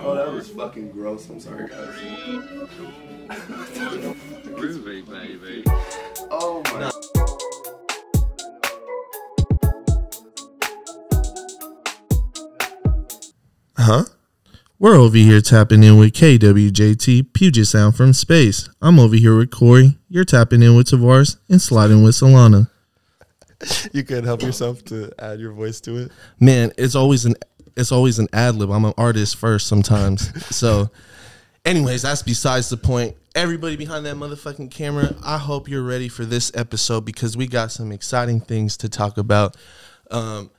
Oh, that was fucking gross. I'm sorry, guys. Groovy, baby. Oh my. Huh? We're over here tapping in with KWJT Puget Sound from space. I'm over here with Corey. You're tapping in with Tavares and sliding with Solana. You could help yourself to add your voice to it. Man, it's always an it's always an ad lib. I'm an artist first sometimes. so, anyways, that's besides the point. Everybody behind that motherfucking camera, I hope you're ready for this episode because we got some exciting things to talk about. Um,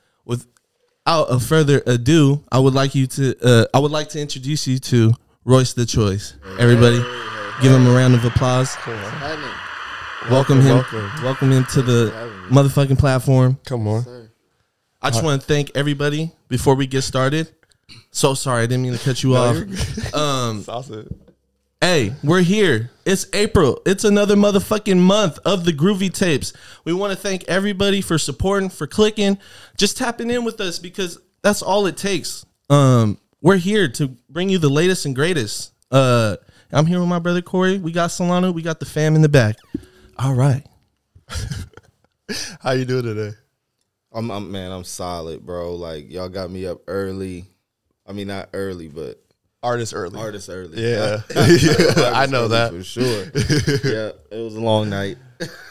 without a further ado, I would like you to uh, I would like to introduce you to Royce the Choice. Everybody, give him a round of applause. Welcome, him. welcome. Welcome him to the motherfucking platform. Come on. I just want to thank everybody before we get started. So sorry, I didn't mean to cut you off. Um, Sausage. Hey, we're here. It's April. It's another motherfucking month of the Groovy Tapes. We want to thank everybody for supporting, for clicking, just tapping in with us because that's all it takes. Um, we're here to bring you the latest and greatest. Uh, I'm here with my brother Corey. We got Solano. We got the fam in the back. All right. How you doing today? I'm, I'm man, I'm solid, bro. Like y'all got me up early. I mean, not early, but Artist early. artist early. Yeah. Artist I know that. for sure. yeah, it was a long night,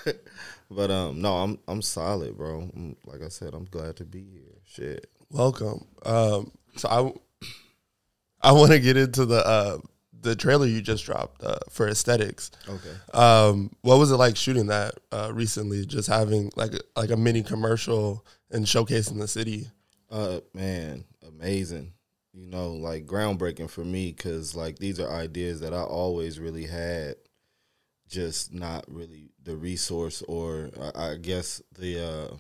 but um, no, I'm I'm solid, bro. I'm, like I said, I'm glad to be here. Shit. Welcome. Um, so I, I want to get into the uh, the trailer you just dropped uh, for aesthetics. Okay. Um, what was it like shooting that uh, recently? Just having like a, like a mini commercial and showcasing the city. Uh, man, amazing. You know, like groundbreaking for me because like these are ideas that I always really had, just not really the resource or I, I guess the uh,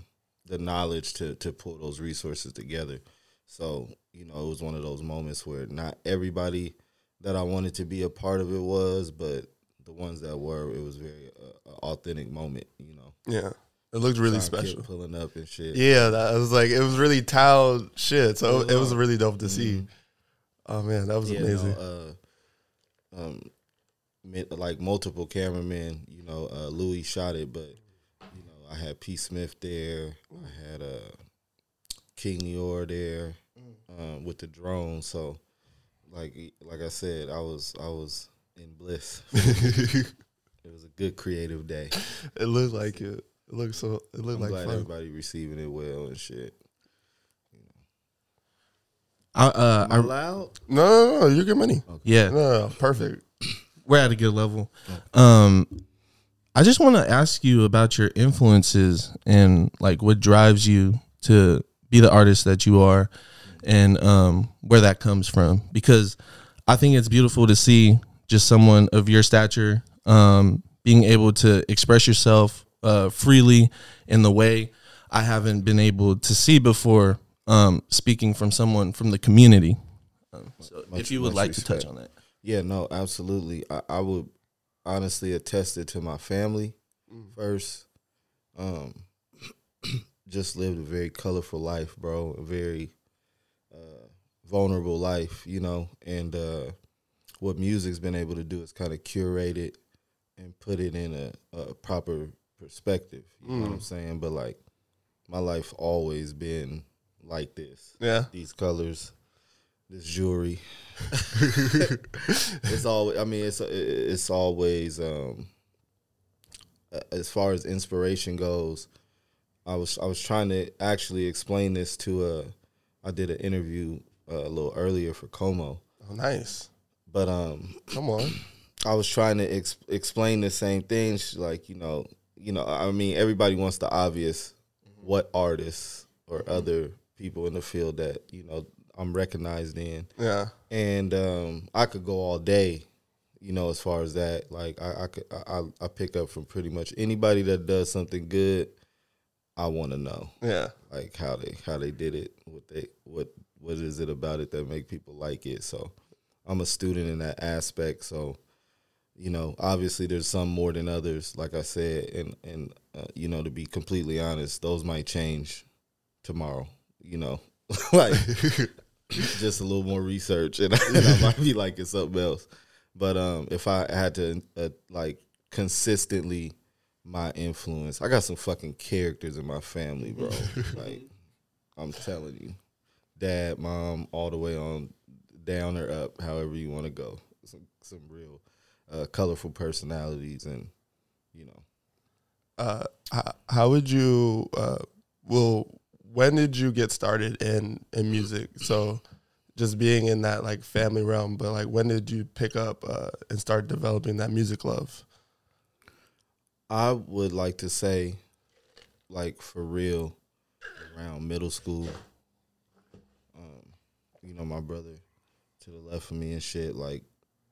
the knowledge to to pull those resources together. So you know, it was one of those moments where not everybody that I wanted to be a part of it was, but the ones that were, it was very uh, authentic moment. You know, Yeah, it looked really special. pulling up and shit. Yeah, that was like it was really town shit. So it was really dope to see. Mhm. Oh man, that was Yeah, amazing. No, uh, um, like multiple cameramen. You know, uh, Louis shot it, but you know, I had P. Smith there. I had uh, King Lior there um, with the drone. So, like, like I said, I was I was in bliss. it was a good creative day. It looked like it. It looks so. It looked I'm like glad fun. everybody receiving it well and shit. I, uh, I, loud? No, no, no, you get money. yeah. No, no, perfect. we're at a good level. Um, I just want to ask you about your influences and like what drives you to be the artist that you are, and um, where that comes from. Because I think it's beautiful to see just someone of your stature um, being able to express yourself uh, freely in the way I haven't been able to see before. Um, speaking from someone from the community. Um, so Much- if you would much like to touch on that. Yeah, no, absolutely. I, I would honestly attest it to my family first. Um, just lived a very colorful life, bro. A very uh, vulnerable life, you know. And uh, what music's been able to do is kind of curate it and put it in a, a proper perspective. You know what I'm saying? But like, my life always been like this Yeah. these colors, this jewelry. it's all. I mean, it's it's always um, as far as inspiration goes. I was I was trying to actually explain this to a. I did an interview uh, a little earlier for Como, Oh, nice. but um, Come on. I was trying to ex- explain the same thing. She- Like you know, you know. I mean, everybody wants the obvious. What artists or other people in the field that you know I'm recognized in, Yeah. and um, I could go all day. You know, as far as that, like I, I could, I, I- I pick up from pretty much anybody that does something good. I want to know, Yeah. like how they how they did it, what they what what is it about it that make people like it. So I'm a student in that aspect. So you know, obviously there's some more than others, like I said, and and uh, you know, to be completely honest, those might change tomorrow. You know, like just a little more research, and, and I might be liking something else. But um, if I had to uh, like consistently my influence, I got some fucking characters in my family, bro. like I'm telling you, dad, mom, all the way on down or up, however you want to go. Some some real uh, colorful personalities, and you know, Uh, how, how would you? Uh, well, when did you get started in in music? So, just being in that like family realm, but like when did you pick up uh, and start developing that music love? I would like to say, like for real, around middle school. Um, you know, my brother to the left of me and shit. Like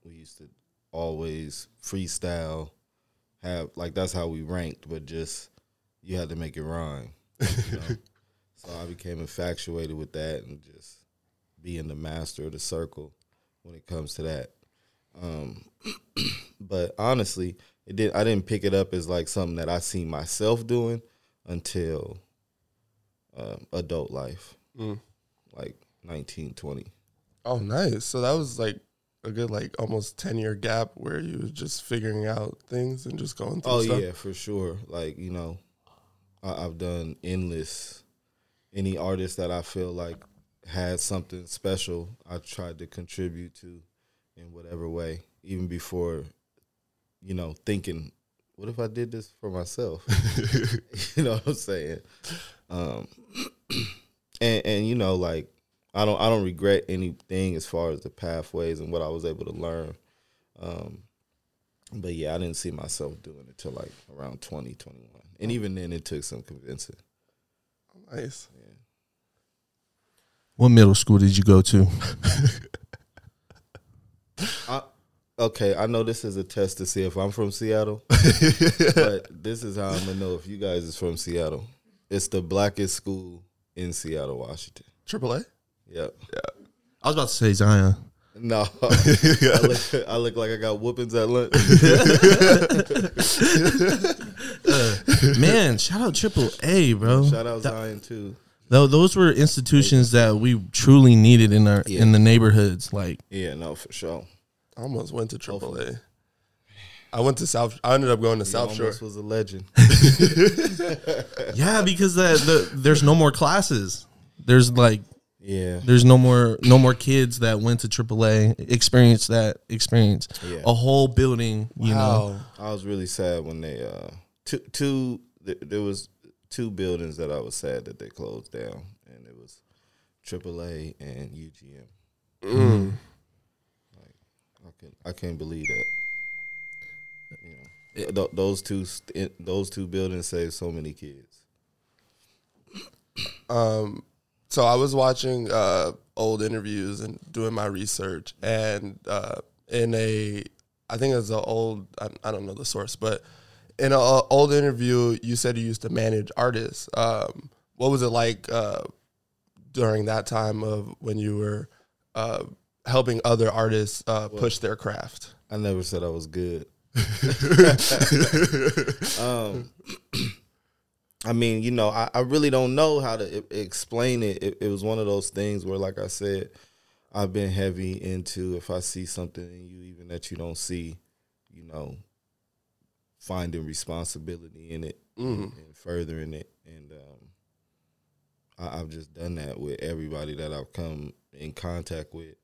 we used to always freestyle. Have like that's how we ranked, but just you had to make it rhyme. You know? so I became infatuated with that and just being the master of the circle when it comes to that. Um, but honestly, it did. I didn't pick it up as like something that I see myself doing until um, adult life, Mm. like nineteen twenty. Oh, nice. So that was like a good like almost ten year gap where you was just figuring out things and just going through Oh stuff. yeah, for sure. Like you know, I, I've done endless. Any artist that I feel like had something special, I tried to contribute to in whatever way, even before, you know, thinking, what if I did this for myself? you know what I'm saying? Um, and and you know, like I don't I don't regret anything as far as the pathways and what I was able to learn. Um, but yeah, I didn't see myself doing it till like around 20, 21. And even then, it took some convincing. Nice. Yeah. What middle school did you go to? I, okay, I know this is a test to see if I'm from Seattle, but this is how I'm gonna know if you guys is from Seattle. It's the blackest school in Seattle, Washington. Triple A. Yep. I was about to say Zion. No, I, look, I look like I got whoopings at lunch. Uh, man, shout out Triple A, bro. Shout out Zion too. Though those were institutions that we truly needed in our Yeah. in the neighborhoods. Like, Yeah, no, for sure. I almost went to Triple A. I went to South. I ended up going to He South Shore. was a legend. yeah, because the, the there's no more classes. There's like Yeah, there's no more no more kids that went to AAA A experienced that experience. Yeah. A whole building, you know. I was really sad when they uh two two th- there was two buildings that I was sad that they closed down, and it was AAA and UGM. Mm. I can I can't believe that. You know, th- those two st- those two buildings saved so many kids. Um, so I was watching uh, old interviews and doing my research, and uh, in a, I think it was an old, I, I don't know the source, but in an old interview, you said you used to manage artists. Um, what was it like uh, during that time of when you were uh, helping other artists uh, push their craft? I never said I was good. um, I mean, you know, I, I really don't know how to I- explain it. it. It was one of those things where, like I said, I've been heavy into if I see something in you, even that you don't see, you know, finding responsibility in it Mm. and furthering it. And um, I, I've just done that with everybody that I've come in contact with.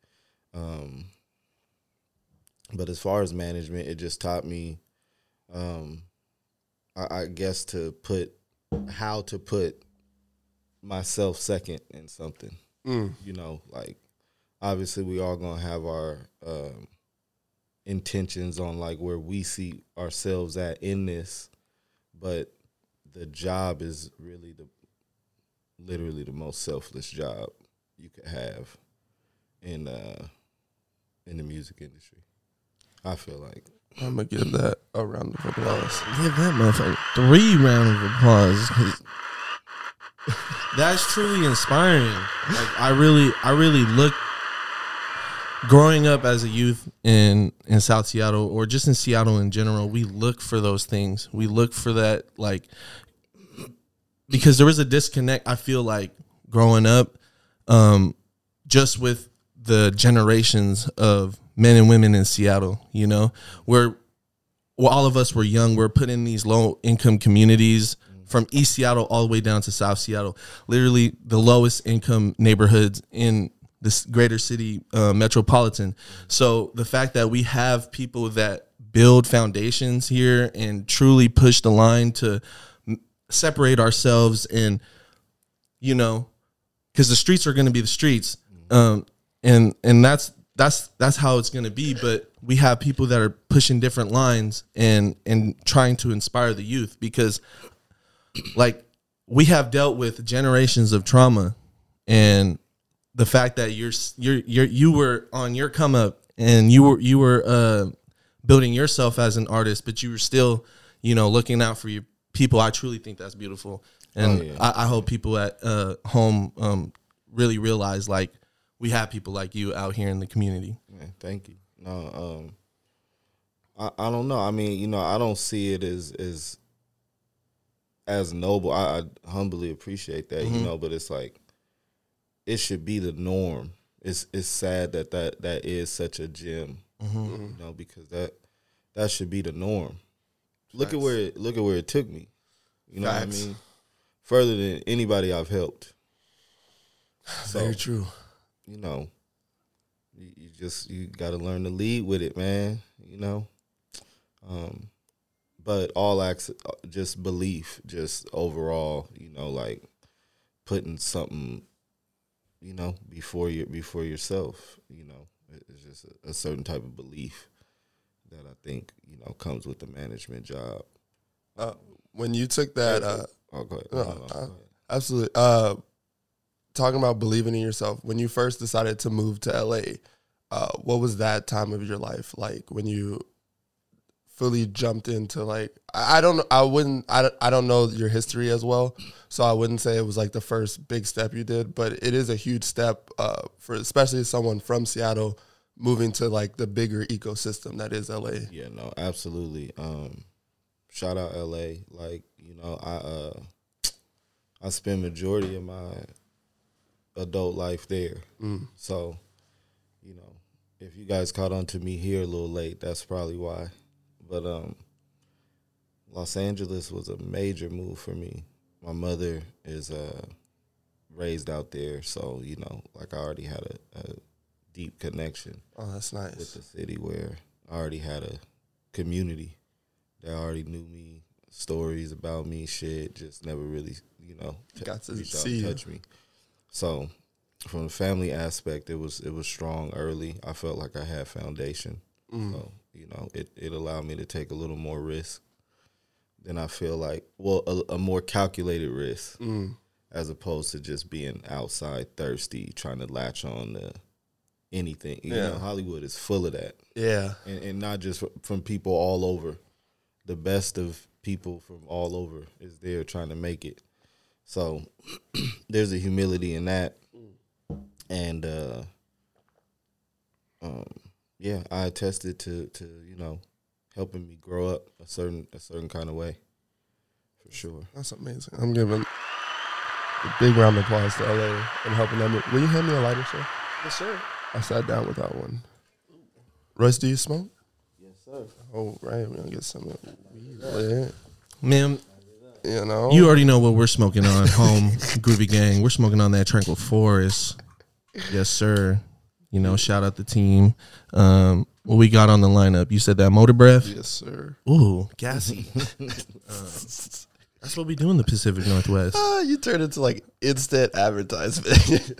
Um, but as far as management, it just taught me, um, I, I guess, to put how to put myself second in something. Mm. You know, like obviously we all gonna have our um, intentions on like where we see ourselves at in this, but the job is really the literally the most selfless job you could have in uh in the music industry. I feel like I'm gonna give that a round of applause. Give that motherfucker three round of applause. That's truly inspiring. Like I really, I really look. growing up as a youth in in South Seattle or just in Seattle in general, we look for those things. We look for that like because there was a disconnect. I feel like growing up, um, just with the generations of men and women in Seattle. You know, where well, all of us were young. We're put in these low income communities from East Seattle all the way down to South Seattle. Literally the lowest income neighborhoods in this greater city uh, metropolitan. So the fact that we have people that build foundations here and truly push the line to separate ourselves and you know because the streets are going to be the streets um and and that's that's that's how it's going to be but we have people that are pushing different lines and and trying to inspire the youth because like we have dealt with generations of trauma and the fact that you're you're you're you were on your come up and you were you were uh building yourself as an artist but you were still you know looking out for your people i truly think that's beautiful and Oh, yeah. I, I hope people at uh home um really realize like we have people like you out here in the community Man, thank you. No, um, I, I don't know. I mean, you know, I don't see it as as as noble. I, I humbly appreciate that, you mm-hmm. know, but it's like it should be the norm. It's it's sad that that that is such a gem, mm-hmm. Mm-hmm. you know, because that that should be the norm. Look at where it, look at where it took me. You know Facts. what I mean? Further than anybody I've helped. So Very true. You know, you, you just you got to learn to lead with it, man. You know, um, but all acts, uh, just belief, just overall, you know, like putting something, you know, before you before yourself. You know, it's just a, a certain type of belief that I think you know comes with the management job. Uh, when you took that, uh, Oh, go ahead. No, No, no, go ahead. absolutely. Uh, talking about believing in yourself. When you first decided to move to LA, uh, what was that time of your life like? When you fully jumped into like I don't I wouldn't I I don't know your history as well so I wouldn't say it was like the first big step you did but it is a huge step uh, for especially someone from Seattle moving to like the bigger ecosystem that is LA Yeah, no, absolutely. Um, shout out LA. Like, you know, I uh I spend majority of my adult life there. So, you know, if you guys caught on to me here a little late, that's probably why. But um Los Angeles was a major move for me. My mother is uh raised out there, so, you know, like I already had a, a deep connection oh that's nice with the city where I already had a community that already knew me, stories about me, shit. Just never really, you know, t- Got to see touch me. So, from the family aspect, it was it was strong early. I felt like I had foundation. Mm. So, you know, it it allowed me to take a little more risk than I feel like. Well, a, a more calculated risk Mm. as opposed to just being outside thirsty, trying to latch on to anything. You Yeah. know, Hollywood is full of that yeah and, and not just from people all over. The best of people from all over is there trying to make it. So there's a humility in that, and uh, um, yeah, I attested to to you know helping me grow up a certain a certain kind of way, for sure. That's amazing. I'm giving a big round of applause to LA and helping them. Will you hand me a lighter, sir? yes sir I sat down without one. Royce, do you smoke? Yes, sir. Oh, right. We're going to get some of the weed lit, man You know? You already know what we're smoking on home, Groovy Gang. We're smoking on that Tranquil Forest. Yes, sir. You know, shout out the team. Um, what we got on the lineup? You said that motor breath. Yes, sir. Ooh, gassy. Um, that's what we do in the Pacific Northwest. Ah, you turned into like instant advertisement.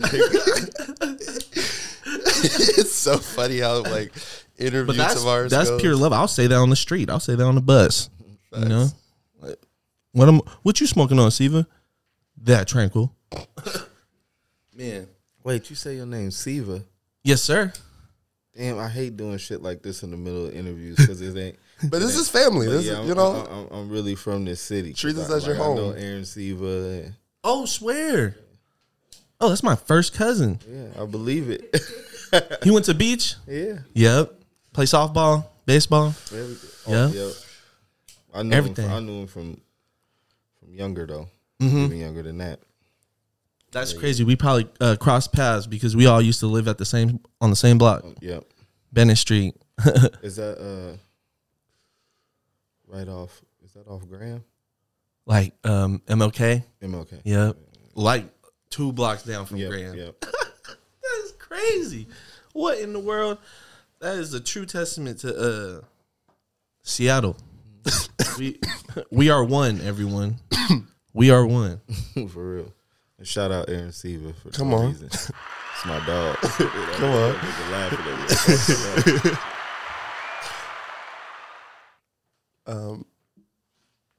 it's so funny how like interviews But that's of ours that's goes. pure love. I'll say that on the street. I'll say that on the bus. You know, what am what you smoking on, Siva? That tranquil. Man, Wait, you say your name Siva? yes, sir. Damn, I hate doing shit like this in the middle of interviews because it ain't. But this is family. This yeah, is, I'm, you know, I'm, I'm, I'm really from this city. Treat this I- as your like, I know home. Aaron Siva. Oh, swear. Oh, that's my first cousin. Yeah, I believe it. he went to beach. Yeah, Yep. Play softball, baseball. everything. Oh, yeah. yep. I knew Everything. Him from, I knew him from younger though, Mm-hmm. even younger than that. That's crazy. We probably uh, crossed paths because we all used to live at the same on the same block, Yep. Bennett Street. Is that uh right off? Is that off Graham? like um, MLK. MLK. Yep. Like two blocks down from Yep. Graham. Yep. That is crazy. What in the world? That is a true testament to uh Seattle. we we are one, everyone. We are one. for real. And shout out Aaron Siva for Come no on. reason. It's my dog. Come on. laughing at me. Um,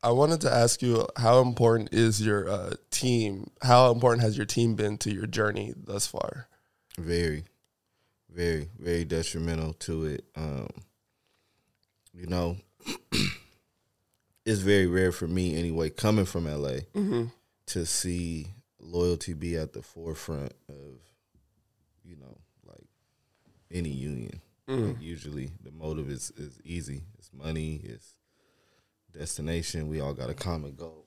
I wanted to ask you how important is your uh, team? How important has your team been to your journey thus far? very, very, very detrimental to it. Um, you know, it's very rare for me anyway, coming from LA, to see loyalty be at the forefront of, you know, like any union. Like usually, the motive is is easy. It's money. It's destination. We all got a common goal.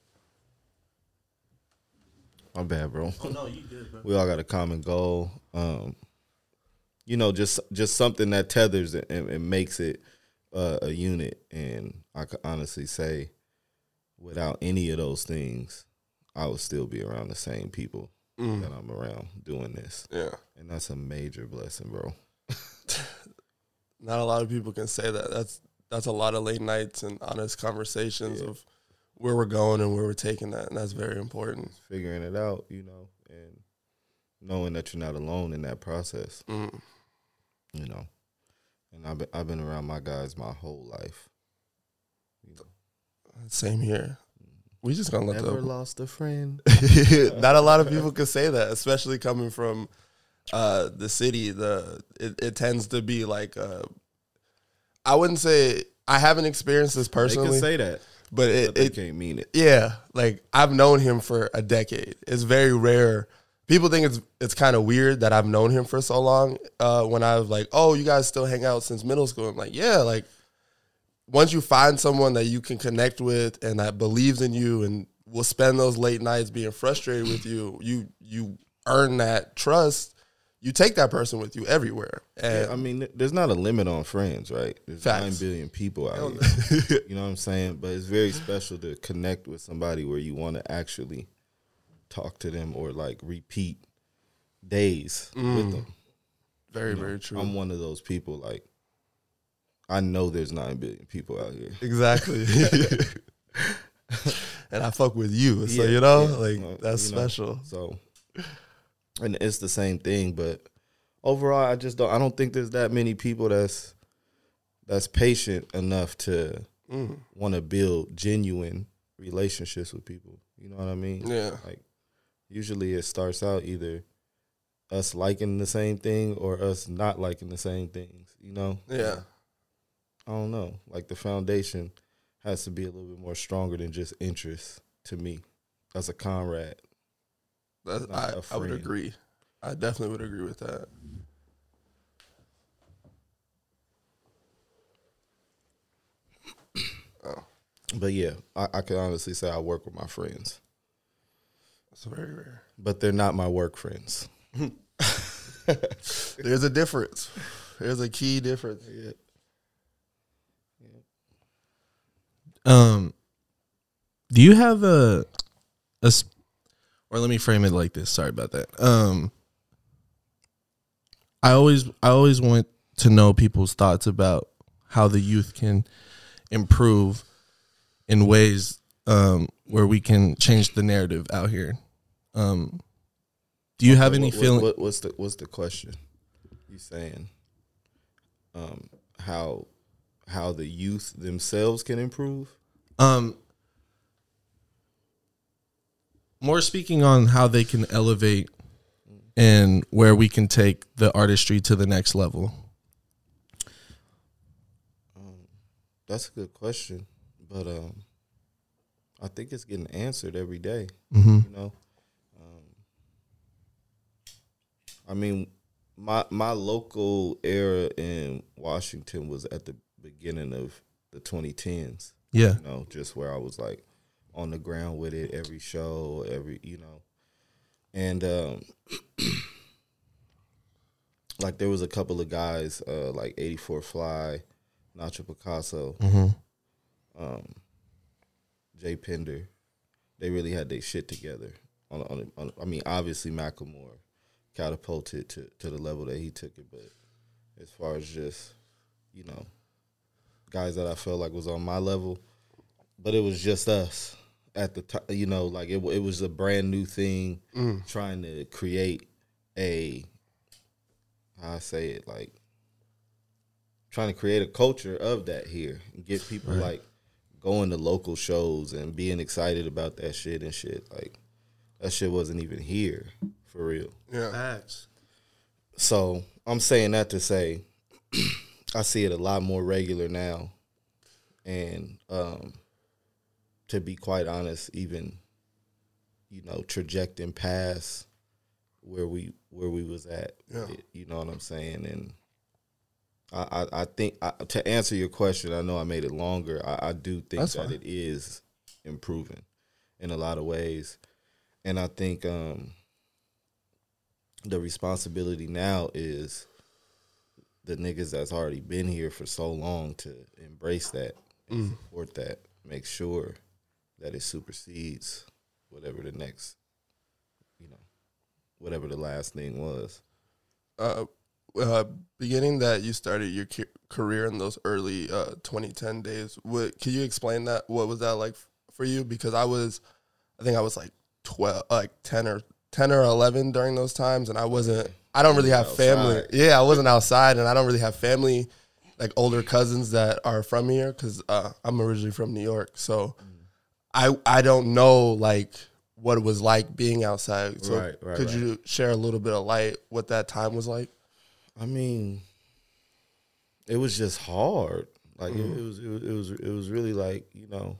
My bad, bro Oh no, you good, bro. we all got a common goal. Um, you know, just just something that tethers it and, and makes it uh, a unit. And I could honestly say, without any of those things, I would still be around the same people that I'm around doing this. Yeah, And that's a major blessing, bro. not a lot of people can say that. That's that's a lot of late nights and honest conversations of where we're going and where we're taking that, and that's very important. Figuring it out, you know, and knowing that you're not alone in that process, Mm. you know. And I've been I've been around my guys my whole life. You know, Same here. We just gonna let never the lost a friend. not a lot of people can say that, especially coming from uh, the city. The it, it tends to be like uh, I wouldn't say I haven't experienced this They can personally, say that, but but it, they it can't mean it. yeah, like I've known him for a decade. It's very rare. People think it's it's kind of weird that I've known him for so long. Uh, when I was like, "Oh, you guys still hang out since middle school?" I'm like, "Yeah." Like once you find someone that you can connect with and that believes in you and will spend those late nights being frustrated with you, you you earn that trust. You take that person with you everywhere. And Yeah, I mean, there's not a limit on friends, right? There's Facts. nine billion people out here. you know what I'm saying? But it's very special to connect with somebody where you want to actually talk to them or like repeat days with them. very You know, very true. I'm one of those people. Like, I know there's nine billion people out here. Exactly. and I fuck with you. So Yeah, you know, yeah, like that's you know, special. So, and it's the same thing, but overall, I just don't. I don't think there's that many people that's that's patient enough to Mm. want to build genuine relationships with people. You know what I mean? Yeah. Like, usually it starts out either us liking the same thing or us not liking the same things. You know? Yeah. I don't know. Like the foundation has to be a little bit more stronger than just interest to me as a comrade. That's, I, a I would agree. I definitely would agree with that. But yeah, I, I can honestly say I work with my friends, That's very rare. but they're not my work friends. There's a difference. There's a key difference. Um, do you have a, a, or let me frame it like this. Sorry about that. Um, I always, I always want to know people's thoughts about how the youth can improve in ways um, where we can change the narrative out here. Um, do you have any What- feeling? what- what's the What's the question? You saying, um, how how the youth themselves can improve? Um, more speaking on how they can elevate and where we can take the artistry to the next level. That's a good question, but um, I think it's getting answered every day. Mm-hmm. You know, um, I mean, my my local era in Washington was at the beginning of the 2010s. Yeah. You know, just where I was like on the ground with it every show, every you know, and um, like there was a couple of guys uh, like 84 Fly, Nacho Picasso, um, Jay Pender. They really had their shit together. On, on, on I mean, obviously Macklemore catapulted to, to the level that he took it, but as far as just you know, guys that I felt like was on my level, but it was just us at the time. You know, like it it was a brand new thing, mm. trying to create a how I say it like trying to create a culture of that here and get people like going to local shows and being excited about that shit and shit. Like that shit wasn't even here for real. Yeah. Facts. So I'm saying that to say I see it a lot more regular now. And um to be quite honest, even you know, trajecting past where we where we was at. Yeah. You know what I'm saying? And I, I, I think I, to answer your question, I know I made it longer. I, I do think That's that fine. it is improving in a lot of ways, and I think um, the responsibility now is the niggas that's already been here for so long to embrace that and support that, make sure that it supersedes whatever the next, you know, whatever the last thing was. uh, uh, beginning that you started your ca- career in those early uh, 2010 days, what, can you explain that? What was that like f- for you? Because I was, I think I was like 12, like 10 or 10 or 11 during those times, and I wasn't. I don't really have family. Outside. Yeah, I wasn't outside, and I don't really have family, like older cousins that are from here, because uh, I'm originally from New York. So, I I don't know like what it was like being outside. So, Right, right, could right. you share a little bit of light what that time was like? I mean, it was just hard. Like it, it was, it was, it was, it was really like you know,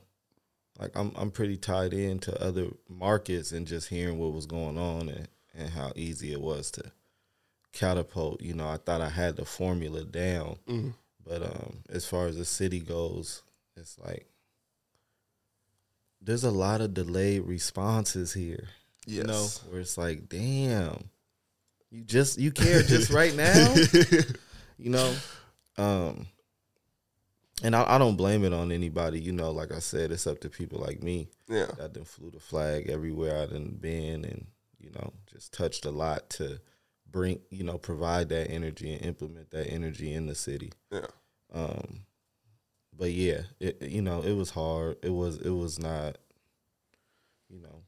like I'm, I'm pretty tied into other markets and just hearing what was going on and and how easy it was to catapult. You know, I thought I had the formula down, but um, as far as the city goes, it's like there's a lot of delayed responses here. You know, where it's like, damn, you just you care just right now. you know, um, and I, I don't blame it on anybody. You know, like I said, it's up to people like me Yeah. that done flew the flag everywhere I done been, and you know, just touched a lot to bring, you know, provide that energy and implement that energy in the city. Yeah. Um, but yeah, it you know it was hard. It was it was not, you know,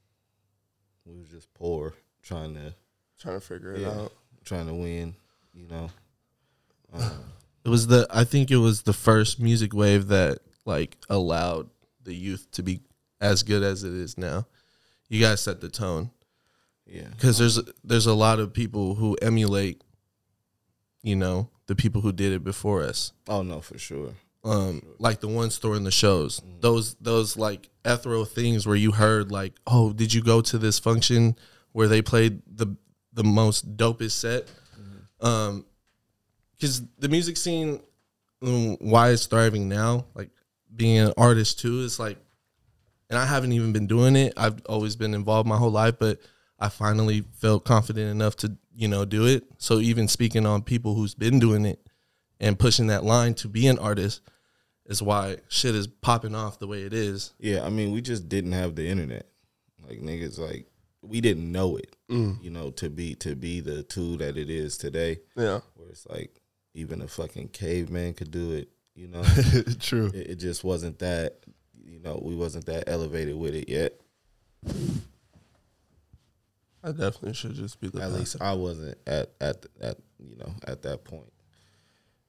we was just poor trying to Trying to figure it Yeah. out. trying to win. You know, um, It was the I think it was the first music wave that like allowed the youth to be as good as it is now. You guys set the tone yeah, because there's there's a lot of people who emulate, you know, the people who did it before us. oh no, for sure. Um, like the ones throwing the shows. Those those like ethereal things where you heard like, oh, did you go to this function where they played the the most dopest set? Um, because the music scene, um, why it's thriving now, like being an artist too, is like, and I haven't even been doing it. I've always been involved my whole life, but I finally felt confident enough to you know do it. So even speaking on people who's been doing it and pushing that line to be an artist is why shit is popping off the way it is. Yeah, I mean, we just didn't have the internet. Like niggas, like we didn't know it. You know, to be to be the tool that it is today, Yeah. where it's like even a fucking caveman could do it. You know, True. it, it just wasn't that. You know, we wasn't that elevated with it yet. I definitely should just be the At best. least I wasn't at at at you know at that point.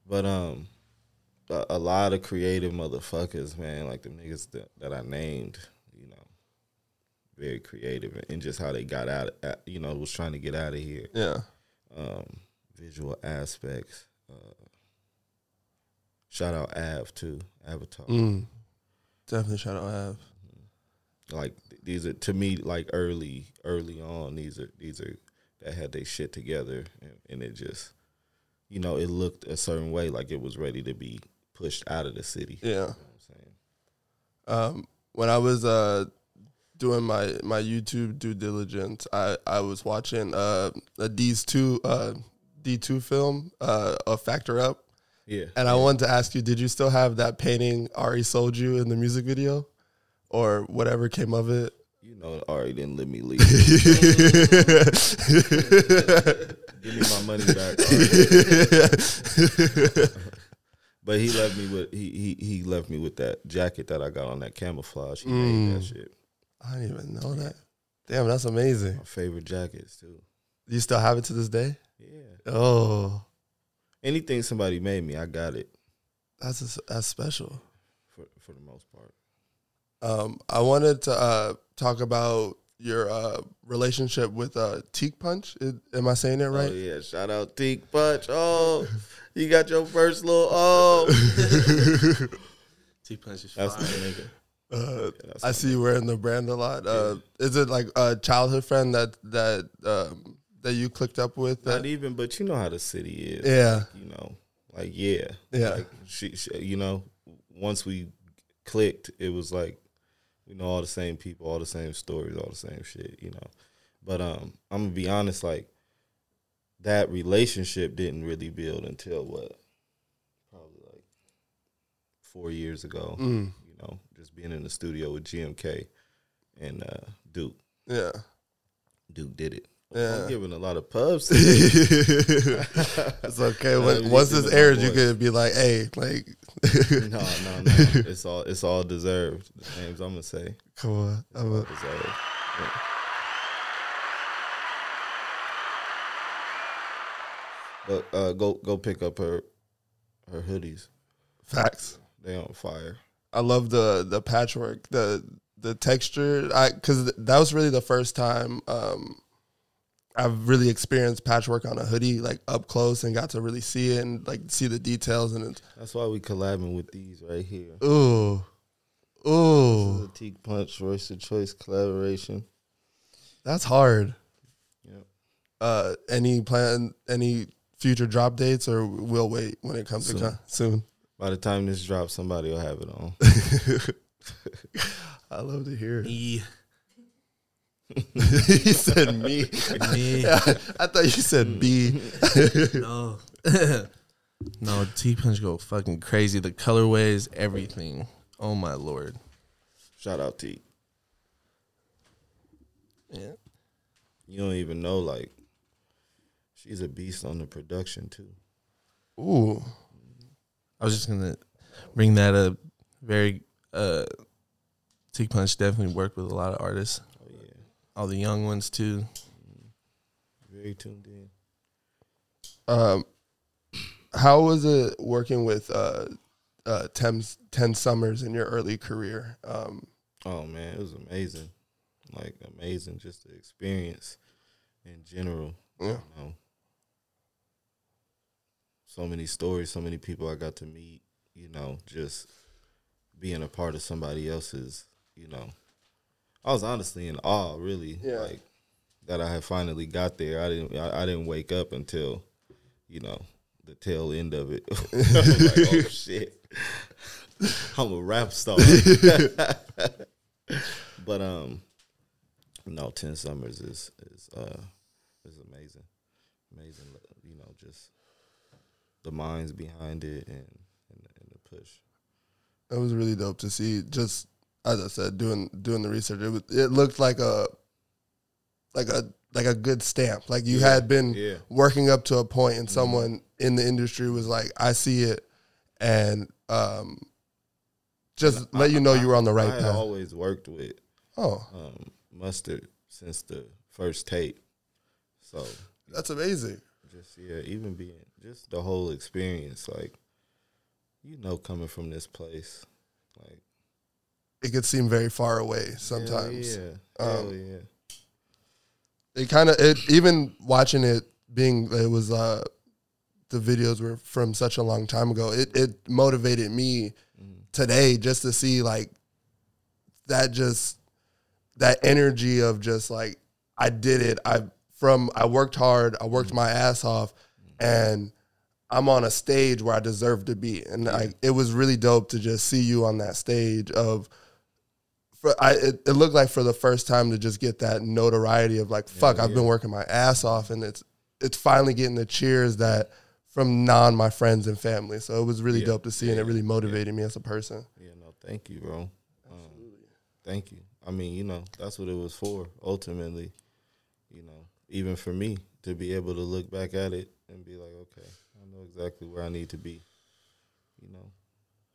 But um, a, a lot of creative motherfuckers, man, like the niggas that, that I named, you know, very creative and just how they got out, at, you know, was trying to get out of here. Yeah. Um, visual aspects. Uh, shout out Av too, Avatar. Mm. Definitely shout out Av. like these are to me like early early on these are these are that had their shit together, and, and it just, you know, it looked a certain way, like it was ready to be pushed out of the city. You know Yeah. what I'm saying? Um, when I was uh doing my my YouTube due diligence, I I was watching uh a D's two uh D two film uh a Factor Up, Yeah. and I wanted to ask you, did you still have that painting Ari sold you in the music video, or whatever came of it? You know, Ari didn't let me leave. Give me my money back. But he left me with he, he he left me with that jacket that I got on that camouflage. He made that shit. I didn't even know that. Damn, that's amazing. My favorite jackets too. You still have it to this day? Yeah. Oh, Anything somebody made me, I got it that's that's special. for for the most part. Um, I wanted to uh, talk about your uh, relationship with uh, Teak Punch. Is- am I saying it right? Oh yeah, shout out Teak Punch. Oh, you got your first little oh. T Punch is That's fire. nigga. Uh, that's I see you wearing the brand a lot. Uh, Is it like a childhood friend that that um, that you clicked up with? Not That, even, but you know how the city is. yeah, You know, like yeah, Yeah. Like she, she, you know, once we clicked, it was like we know all the same people, all the same stories, all the same shit. You know, but um, I'm gonna be honest, like that relationship didn't really build until what, probably like four years ago. Mm. You know, just being in the studio with GMK and uh, Duke. yeah. Duke did it. Yeah. I'm giving a lot of pubs. it's okay. When, once this airs, you could be like, "Hey, like, no, no, no. It's all it's all deserved. The names I'm gonna say. come on." I'm a- Deserved. Yeah. But uh, go go pick up her her hoodies. Facts. They on fire. I love the the patchwork, the the texture. I because that was really the first time um, I've really experienced patchwork on a hoodie, like up close, and got to really see it and like see the details. And it's That's why we collabing with these right here. ooh, This ooh, is Teak Punch Royce the Choice collaboration. that's hard. Yep. Uh, any plan? Any future drop dates, or we'll wait when it comes to Soon. con- soon? By the time this drops, somebody will have it on. I love to hear it. Me, he said me. me, I thought you said B. no, no. T Punch go fucking crazy. The colorways, everything. Oh my lord. Shout out T. Yeah. You don't even know like she's a beast on the production too. Ooh, I was just gonna bring that up. Very uh T Punch definitely worked with a lot of artists. Yeah, All the young ones too. very tuned in. Um, how was it working with uh, uh, Ten, Ten Summers in your early career? Um, Oh man, it was amazing. Like amazing, just the experience in general. yeah. You know, so many stories, so many people I got to meet. You know, just being a part of somebody else's. You know, I was honestly in awe, really. Yeah. Like that I had finally got there. I didn't. I, I didn't wake up until, you know, the tail end of it. Like, oh shit, I'm a rap star. but um, no, Ten Summers is is uh is amazing, amazing. You know, just the minds behind it and and, and the push. That was really dope to see. Just as I said, doing doing the research, it was, it looked like a like a like a good stamp. Like you Yeah, had been yeah. working up to a point, and someone in the industry was like, "I see it," and um, just let you know you were on the right I path. always worked with Oh, um, Mustard since the first tape, so that's amazing. just yeah, even being just the whole experience, like you know, coming from this place, like It could seem very far away hell sometimes. yeah, Um, hell yeah. it kind of it even watching it being it was uh the videos were from such a long time ago it it motivated me Mm-hmm. today just to see like that just that energy of just like i did it i from I worked hard, I worked my ass off, and I'm on a stage where I deserve to be, and it was really dope to just see you on that stage of. For, I, it, it looked like for the first time to just get that notoriety of like fuck I've been working my ass off and it's it's finally getting the cheers that from non my friends and family so it was really dope to see and it really motivated me as a person Yeah, no, thank you, bro. Um, thank you. I mean, you know, that's what it was for. Ultimately, you know, even for me to be able to look back at it and be like, okay, I know exactly where I need to be. You know,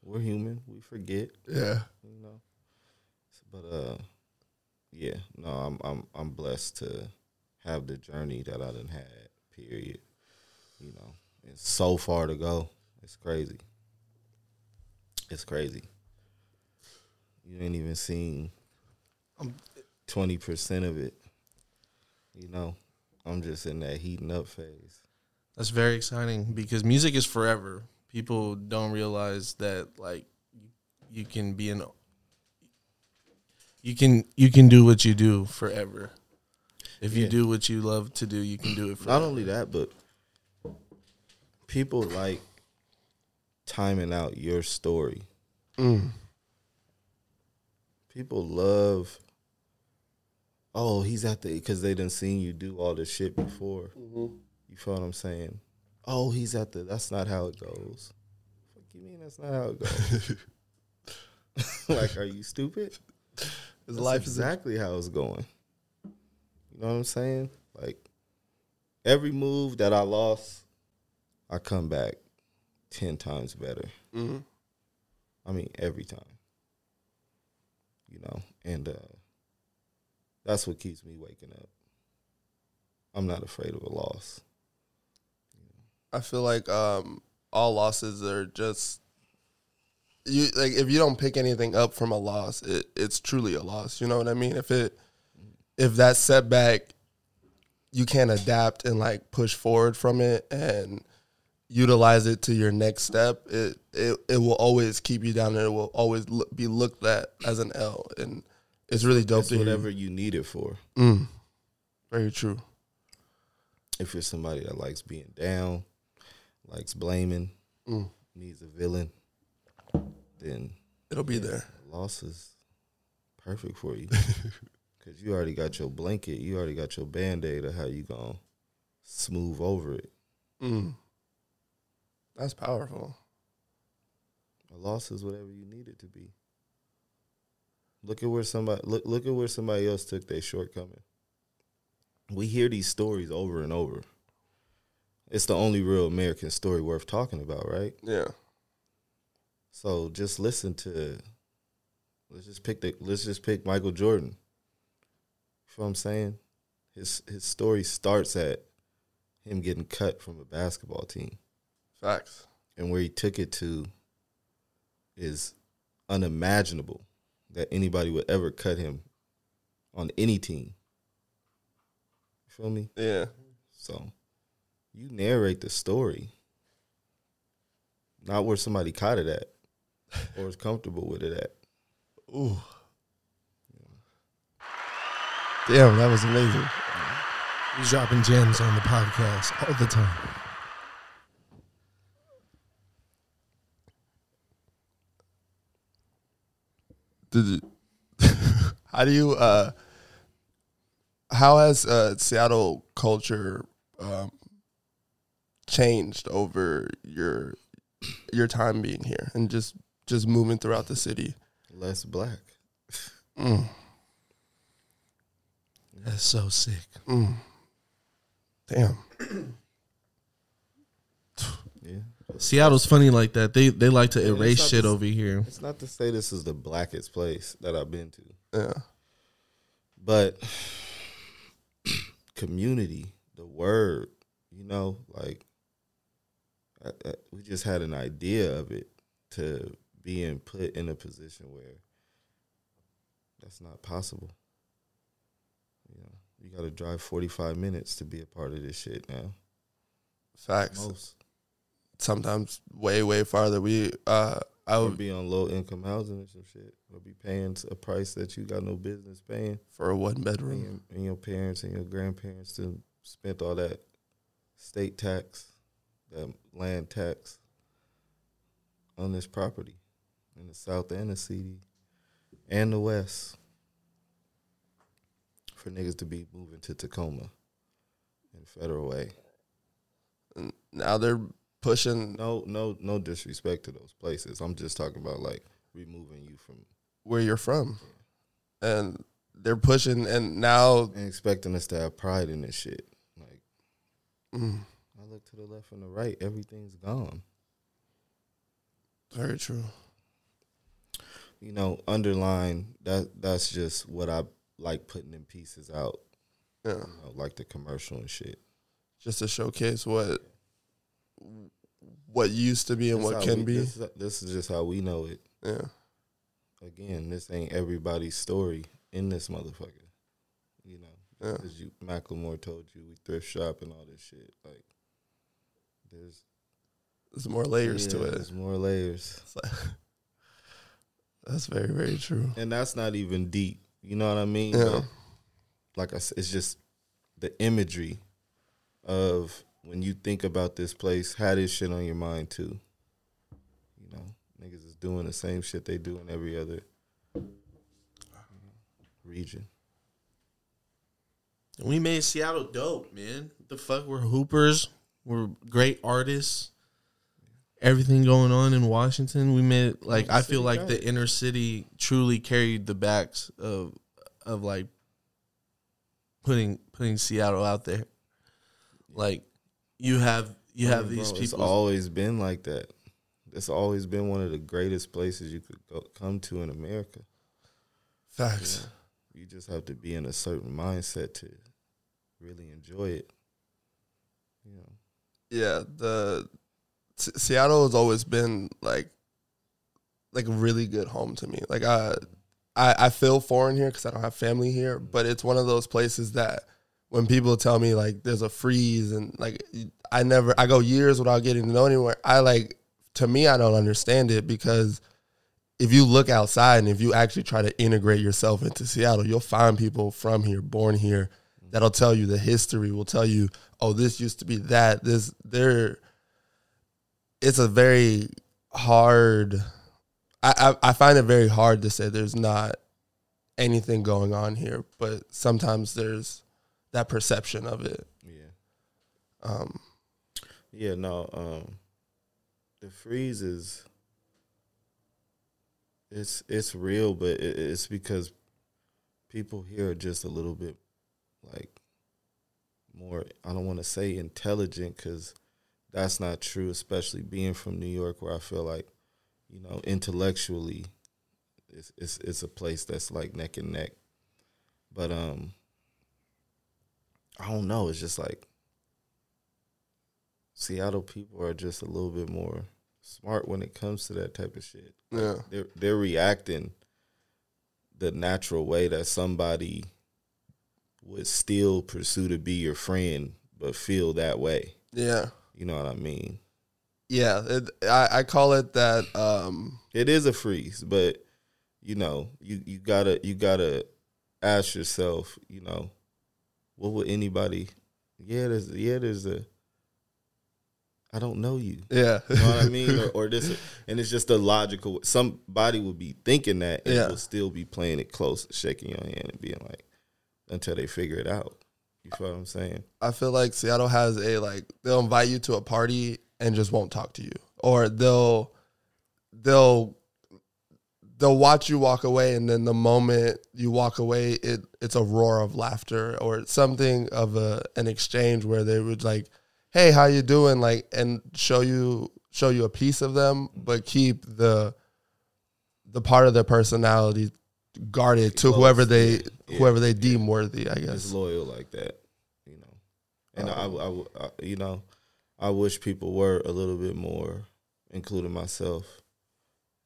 we're human. We forget. yeah You know, but uh, yeah, no, I'm I'm I'm blessed to have the journey that I done had. Period. You know, it's so far to go. It's crazy. It's crazy. You ain't even seen twenty percent of it. You know, I'm just in that heating up phase. That's very exciting because music is forever. People don't realize that like you, you can be an you can you can do what you do forever. If you Yeah. do what you love to do, you can do it Not only that, but people like timing out your story. Mm. People love. Oh, he's at the because they done seen you do all this shit before. Mm-hmm. You feel what I'm saying? Oh, he's at the. That's not how it goes. Fuck you mean that's not how it goes? like, are you stupid? His life is exactly how it's going. You know what I'm saying? Like every move that I lost, I come back ten times better. Mhm. I mean, every time. You know, and uh, that's what keeps me waking up. I'm not afraid of a loss. I feel like um, all losses are just you like if you don't pick anything up from a loss, it, it's truly a loss. You know what I mean? If it if that setback you can't adapt and like push forward from it and utilize it to your next step, it it, it will always keep you down and it will always look, be looked at as an L. And it's really dope It's whatever you need it for. Mm, very true. If you're somebody that likes being down, likes blaming, Mm. needs a villain, then It'll be there. loss is perfect for you because you already got your blanket, you already got your band aid of how you gonna smooth over it. Mm. That's powerful. A loss is whatever you need it to be. Look at where somebody look look at where somebody else took their shortcoming. We hear these stories over and over. It's the only real American story worth talking about, right? Yeah. So just listen to let's just pick the let's just pick Michael Jordan. You know what I'm saying? His his story starts at him getting cut from a basketball team. Facts. And where he took it to is unimaginable that anybody would ever cut him on any team. You feel me? Yeah. So you narrate the story, not where somebody caught it at or is comfortable with it at. Ooh. Damn, that was amazing. He's dropping gems on the podcast all the time. Did you, how do you uh how has uh Seattle culture um changed over your your time being here and just just moving throughout the city? Less black. Mm, That's so sick. mm. Damn. Yeah. Seattle's funny like that. They they like to Yeah, erase shit the- over here. It's not to say this is the blackest place that I've been to, Yeah. but community, the word, you know, like I, I, we just had an idea of it to being put in a position where that's not possible. You know, you got to drive 45 minutes to be a part of this shit now. Facts. Most. Sometimes way, way farther. We uh I Or would be on low income housing or some shit. Or be paying a price that you got no business paying. for a one bedroom. your, and your parents and your grandparents to spent all that state tax, that land tax on this property in the South and the city and the West for niggas to be moving to Tacoma and Federal Way. Now they're pushing No, no, no disrespect to those places. I'm just talking about like removing you from where you're from, and they're pushing, and now and expecting us to have pride in this shit. Like mm, I look to the left and the right, everything's gone. very true. You know, underline that that's just what I like putting in pieces out. Yeah, You know, like the commercial and shit. just to showcase what what used to be and This what can we- be. This, is- this is just how we know it. Yeah, Again, this ain't everybody's story in this motherfucker. You know, yeah. as you Macklemore told you, we thrift shop and all this shit. Like, there's There's more layers to it. There's more layers, It's like- that's very very true. and that's not even deep. You know what I mean? Yeah. But like I said, it's just the imagery of when you think about this place, have this shit on your mind too. You know, niggas is doing the same shit they do in every other region. We made Seattle dope, man. The fuck, we're hoopers. We're great artists. Everything going on in Washington, we made like I feel like the inner city truly carried the backs of of like putting putting Seattle out there. Like you have you have Bro, these It's people. always been like that. It's always been one of the greatest places you could go, come to in America. Facts. You just have to be in a certain mindset to really enjoy it. You know, Yeah, the Seattle has always been like like a really good home to me. Like I I, I feel foreign here because I don't have family here, but it's one of those places that when people tell me like there's a freeze and like I never I go years without getting to know anywhere. I like to me I don't understand it because if you look outside and if you actually try to integrate yourself into Seattle, you'll find people from here, born here, that'll tell you the history, will tell you, oh, this used to be that. This there it's a very hard I, I, I find it very hard to say there's not anything going on here, but sometimes there's that perception of it. yeah, Um, yeah. No, um, the freeze is it's it's real, but it, it's because people here are just a little bit like more. I don't want to say intelligent because that's not true. Especially being from New York, where I feel like you know intellectually, it's it's, it's a place that's like neck and neck. But um, I don't know. It's just like Seattle people are just a little bit more smart when it comes to that type of shit. yeah. They're they're reacting the natural way that somebody would still pursue to be your friend, but feel that way. Yeah. You know what I mean? Yeah. It, I, I call it that um It is a freeze, but you know, you, you gotta you gotta ask yourself, you know, what would anybody yeah, there's yeah, there's a I don't know you. yeah. You know what I mean? Or, or this, and it's just a logical. Somebody would be thinking that, and Yeah. will still be playing it close, shaking your hand, and being like, until they figure it out. You feel what I'm saying? I feel like Seattle has a like they'll invite you to a party and just won't talk to you, or they'll they'll they'll watch you walk away, and then the moment you walk away, it it's a roar of laughter or something of a an exchange where they would like, hey, how you doing? Like, and show you show you a piece of them, but keep the the part of their personality guarded to whoever they yeah, yeah, whoever they deem worthy. I It's guess. loyal like that, you know. And I, Um, I, I, you know, I wish people were a little bit more, including myself,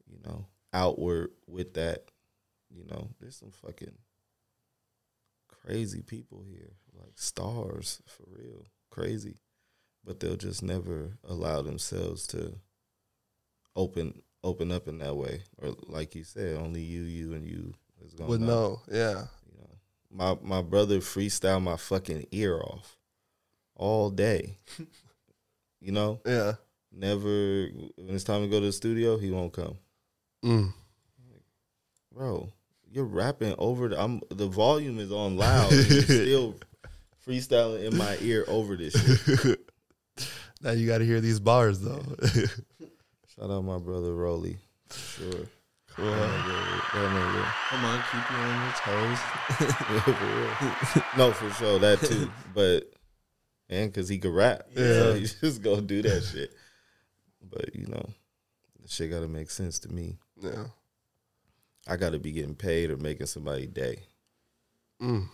you know, outward with that. You know, there's some fucking crazy people here, like stars for real, crazy, but they'll just never allow themselves to open open up in that way, or like you said, only you, you, and you is gonna Would know. yeah. You know, my my brother freestyled my fucking ear off. all day. you know, Yeah. never when it's time to go to the studio, he won't come. Mm. Bro, you're rapping over the I'm the volume is on loud. still freestyling in my ear over this shit. Now you got to hear these bars though. Shout out my brother Rolly. Sure. cool. Come on, keep you on your toes. For no, for sure that too. But and because he could rap, Yeah. so he just go do that shit. But you know, the shit got to make sense to me. Yeah. I got to be getting paid or making somebody day Mm.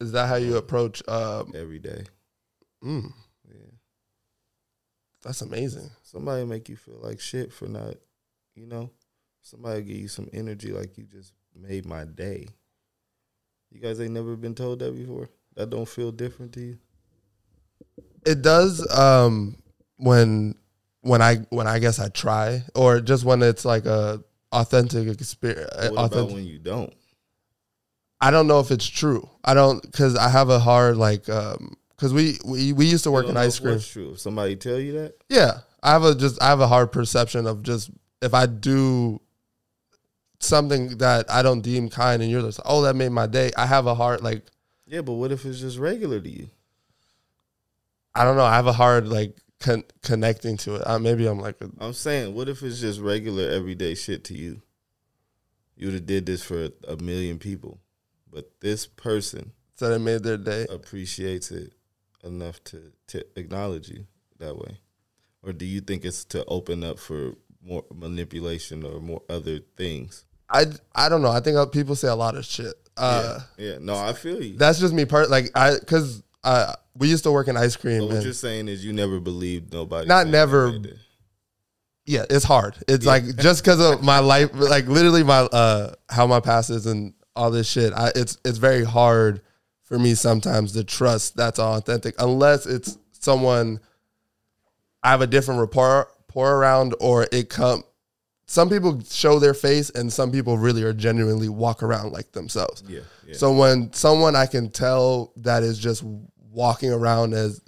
Is that how you approach? Um, every day. mm, Yeah, that's amazing. somebody make you feel like shit for not, you know, somebody give you some energy like you just made my day. You guys ain't never been told that before. That don't feel different to you. It does um, when when I when I guess I try, or just when it's like a authentic experience. What about when you don't? I don't know if it's true. I don't because I have a hard like um because we, we we used to work in ice cream. True? If somebody tell you that, Yeah, I have a just I have a hard perception of just if I do something that I don't deem kind, and you're just oh that made my day. I have a hard like yeah. But what if it's just regular to you? I don't know. I have a hard like con- connecting to it. Uh, maybe I'm like a, I'm saying, what if it's just regular everyday shit to you? You would have did this for a million people, but this person that it made their day. appreciates it enough to to acknowledge you that way, or do you think it's to open up for more manipulation or more other things? I I don't know. I think uh, people say a lot of shit. Uh, yeah, yeah. No, I feel you. That's just me. Part like I because uh, we used to work in ice cream. but what you're saying is you never believed nobody. Not never. that they did. yeah, it's hard. It's like just because of my life, like literally my uh how my past is and all this shit. I it's it's very hard for me sometimes to trust that's authentic unless it's someone I have a different rapport rapport around or it come. Some people show their face and some people really are genuinely walk around like themselves. Yeah, yeah. So when someone I can tell that is just walking around as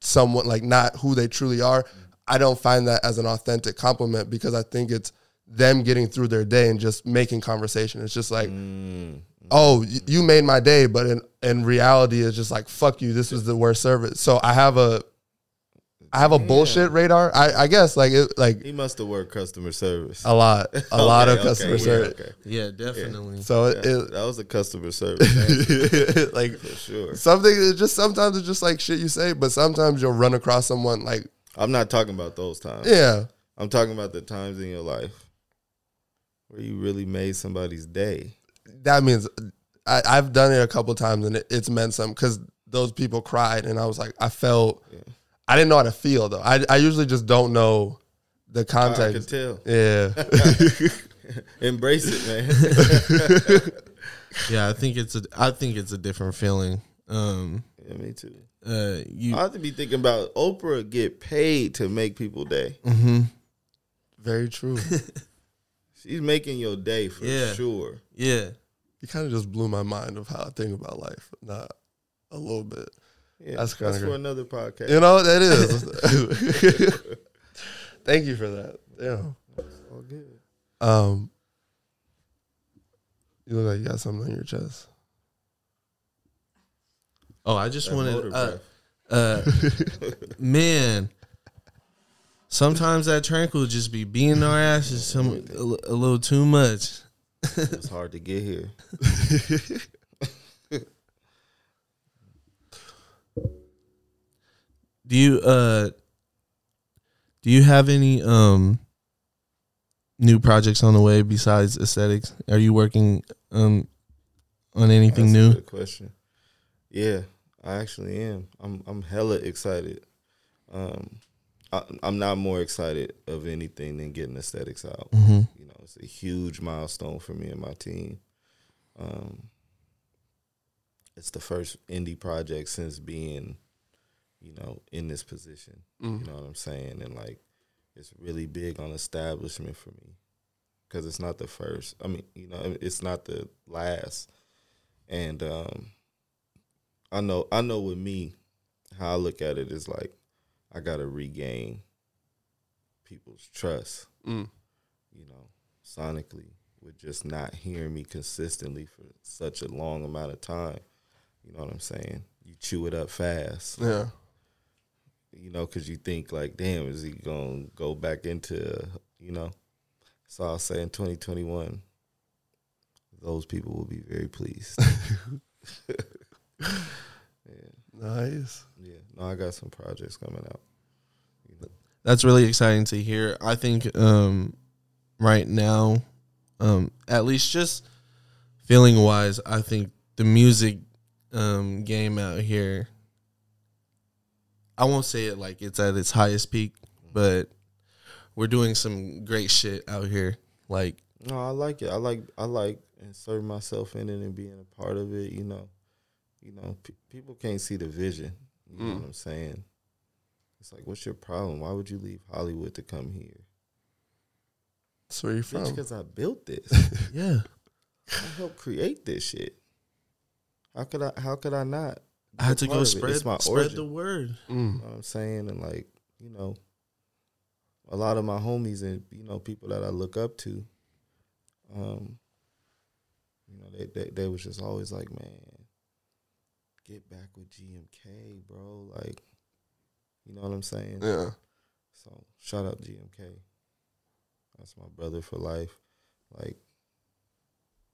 someone like not who they truly are, I don't find that as an authentic compliment because I think it's them getting through their day and just making conversation. It's just like, Mm, oh, you made my day, but in in reality, it's just like, fuck you. This was the worst service. So I have a, I have a bullshit radar. I, I guess like it like he must have worked customer service. a lot, a lot of Okay, customer yeah, service. okay. Yeah, definitely. So it, Yeah, it that was a customer service like for sure. something is just sometimes it's just like shit you say, but sometimes you'll run across someone like, I'm not talking about those times. yeah, I'm talking about the times in your life where you really made somebody's day. That means I, I've done it a couple times and it, it's meant something because those people cried and I was like, I felt, I didn't know how to feel though. I, I usually just don't know the I can context. tell. Yeah. Embrace it, man. Yeah, I think it's a I think it's a different feeling. Um yeah, me too. uh you I have to be thinking about Oprah get paid to make people day. mhm. Very true. She's making your day for Yeah. sure. Yeah. You kind of just blew my mind of how I think about life. Not a little bit. Yeah, That's that's, kinda for another podcast. You know, that is. Thank you for that. Yeah. All good. Um, you look like you got something on your chest. Oh, I just That wanted motor uh, uh man sometimes that tranquil just be beating our asses some a, a little too much. It's hard to get here. Do you uh do you have any um new projects on the way besides aesthetics? Are you working um on anything That's a new? good question. Yeah, I actually am. I'm I'm hella excited. Um, I, I'm not more excited of anything than getting aesthetics out. hmm You know, it's a huge milestone for me and my team. Um, it's the first indie project since being, you know, in this position. Mm. You know what I'm saying? And like, it's really big on establishment for me because it's not the first. I mean, you know, it's not the last. And um, I know, I know, with me how I look at it is like I gotta regain people's trust. Mm. You know, sonically with just not hearing me consistently for such a long amount of time. You know what I'm saying? You chew it up fast. Yeah. You know, because you think like, damn, is he gonna go back into you know? So I'll say in 2021, those people will be very pleased. Nice. Yeah, no, I got some projects coming out. That's really exciting to hear. I think um, right now, um, at least just feeling wise, I think the music um, game out here. I won't say it like it's at its highest peak, but we're doing some great shit out here. Like No, I like it. I like I like inserting myself in it and being a part of it. You know, you know, pe people can't see the vision. You know Mm. what I'm saying? It's like, what's your problem? Why would you leave Hollywood to come here? That's where you from. because I built this. yeah, I helped create this shit. How could I? How could I not? I had to go it? spread my spread origin. the word. Mm. You know what I'm saying? And like, you know, a lot of my homies and you know people that I look up to, um, you know, they they, they was just always like, man, get back with GMK, bro. Like, you know what I'm saying? Yeah. So shout out GMK. That's my brother for life. Like,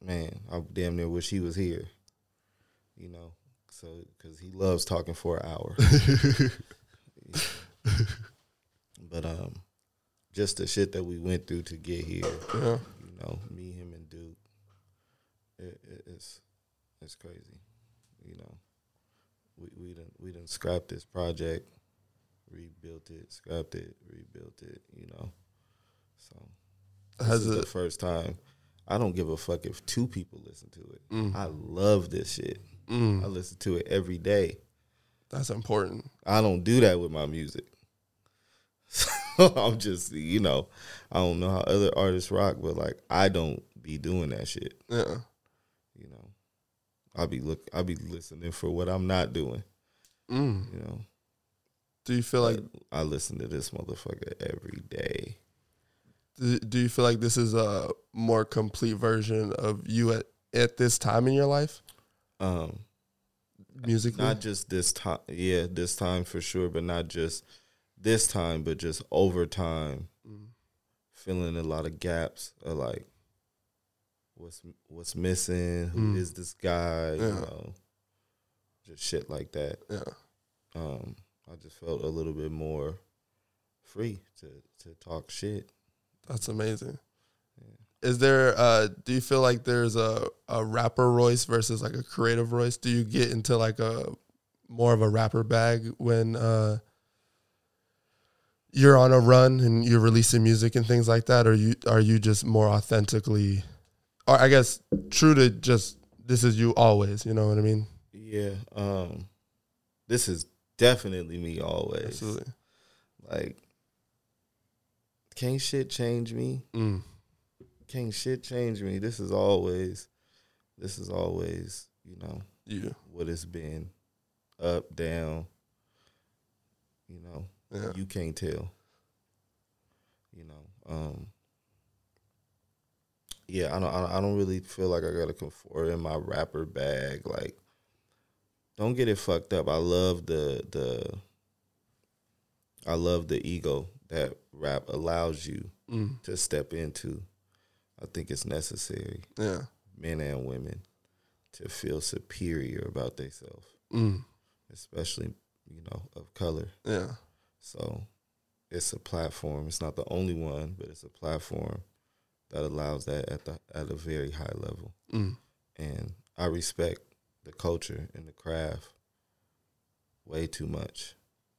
man, I damn near wish he was here. You know, so because he loves talking for an hour. but um, just the shit that we went through to get here. Yeah. You know, me, him, and Duke. It, it, it's it's crazy. You know, we we done we done scrapped this project, rebuilt it, scrapped it, rebuilt it. You know, so this Has is it- the first time. I don't give a fuck if two people listen to it. Mm. I love this shit. I Mm. listen to it every day. That's important. I don't do that with my music. So I'm just, you know, I don't know how other artists rock, but like I don't be doing that shit. Yeah. I'll be look, I'll be listening for what I'm not doing. Mm. You know, Do you feel like But I listen to this motherfucker every day. do, do you feel like this is a more complete version of you at at this time in your life Um, musically? not just this time, yeah, this time for sure, but not just this time, but just over time. Mm. feeling a lot of gaps of like what's what's missing, Who is Mm. this guy, you know, just shit like that. Yeah. Um, I just felt a little bit more free to to talk shit. That's amazing. Is there uh do you feel like there's a, a rapper Royce versus like a creative Royce? Do you get into like a more of a rapper bag when uh you're on a run and you're releasing music and things like that or you are you just more authentically or I guess true to just this is you always, you know what I mean? Yeah. Um, this is definitely me always. Absolutely. Like, can't shit change me? Mm. Can't shit change me? This is always, this is always, you know, yeah, what it's been up, down. You know, Yeah. you can't tell. You know, um, yeah, I don't, I don't- really feel like I gotta conform in my rapper bag. Like, don't get it fucked up. I love the the, I love the ego that rap allows you Mm. to step into. I think it's necessary, Yeah. men and women, to feel superior about themselves Mm. especially you know of color. Yeah. So it's a platform. It's not the only one, but it's a platform that allows that at the at a very high level. Mm. And I respect the culture and the craft way too much.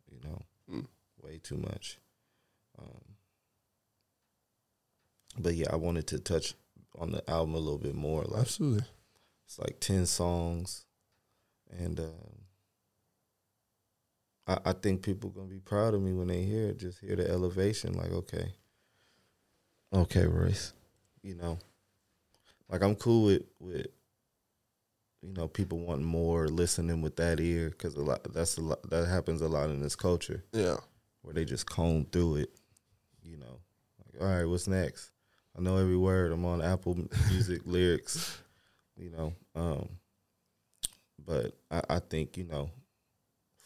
You know, Mm. way too much. Um, but yeah, I wanted to touch on the album a little bit more. Like Absolutely. it's like ten songs, and um, I, I think people are gonna be proud of me when they hear it. Just hear the elevation. Like, okay, okay, Royce, you know, like I'm cool with with you know people wanting more, listening with that ear because a lot that's a lot that happens a lot in this culture Yeah. where they just comb through it. You know, like all right, what's next? I know every word. I'm on Apple Music lyrics. You know, um, but I, I think you know,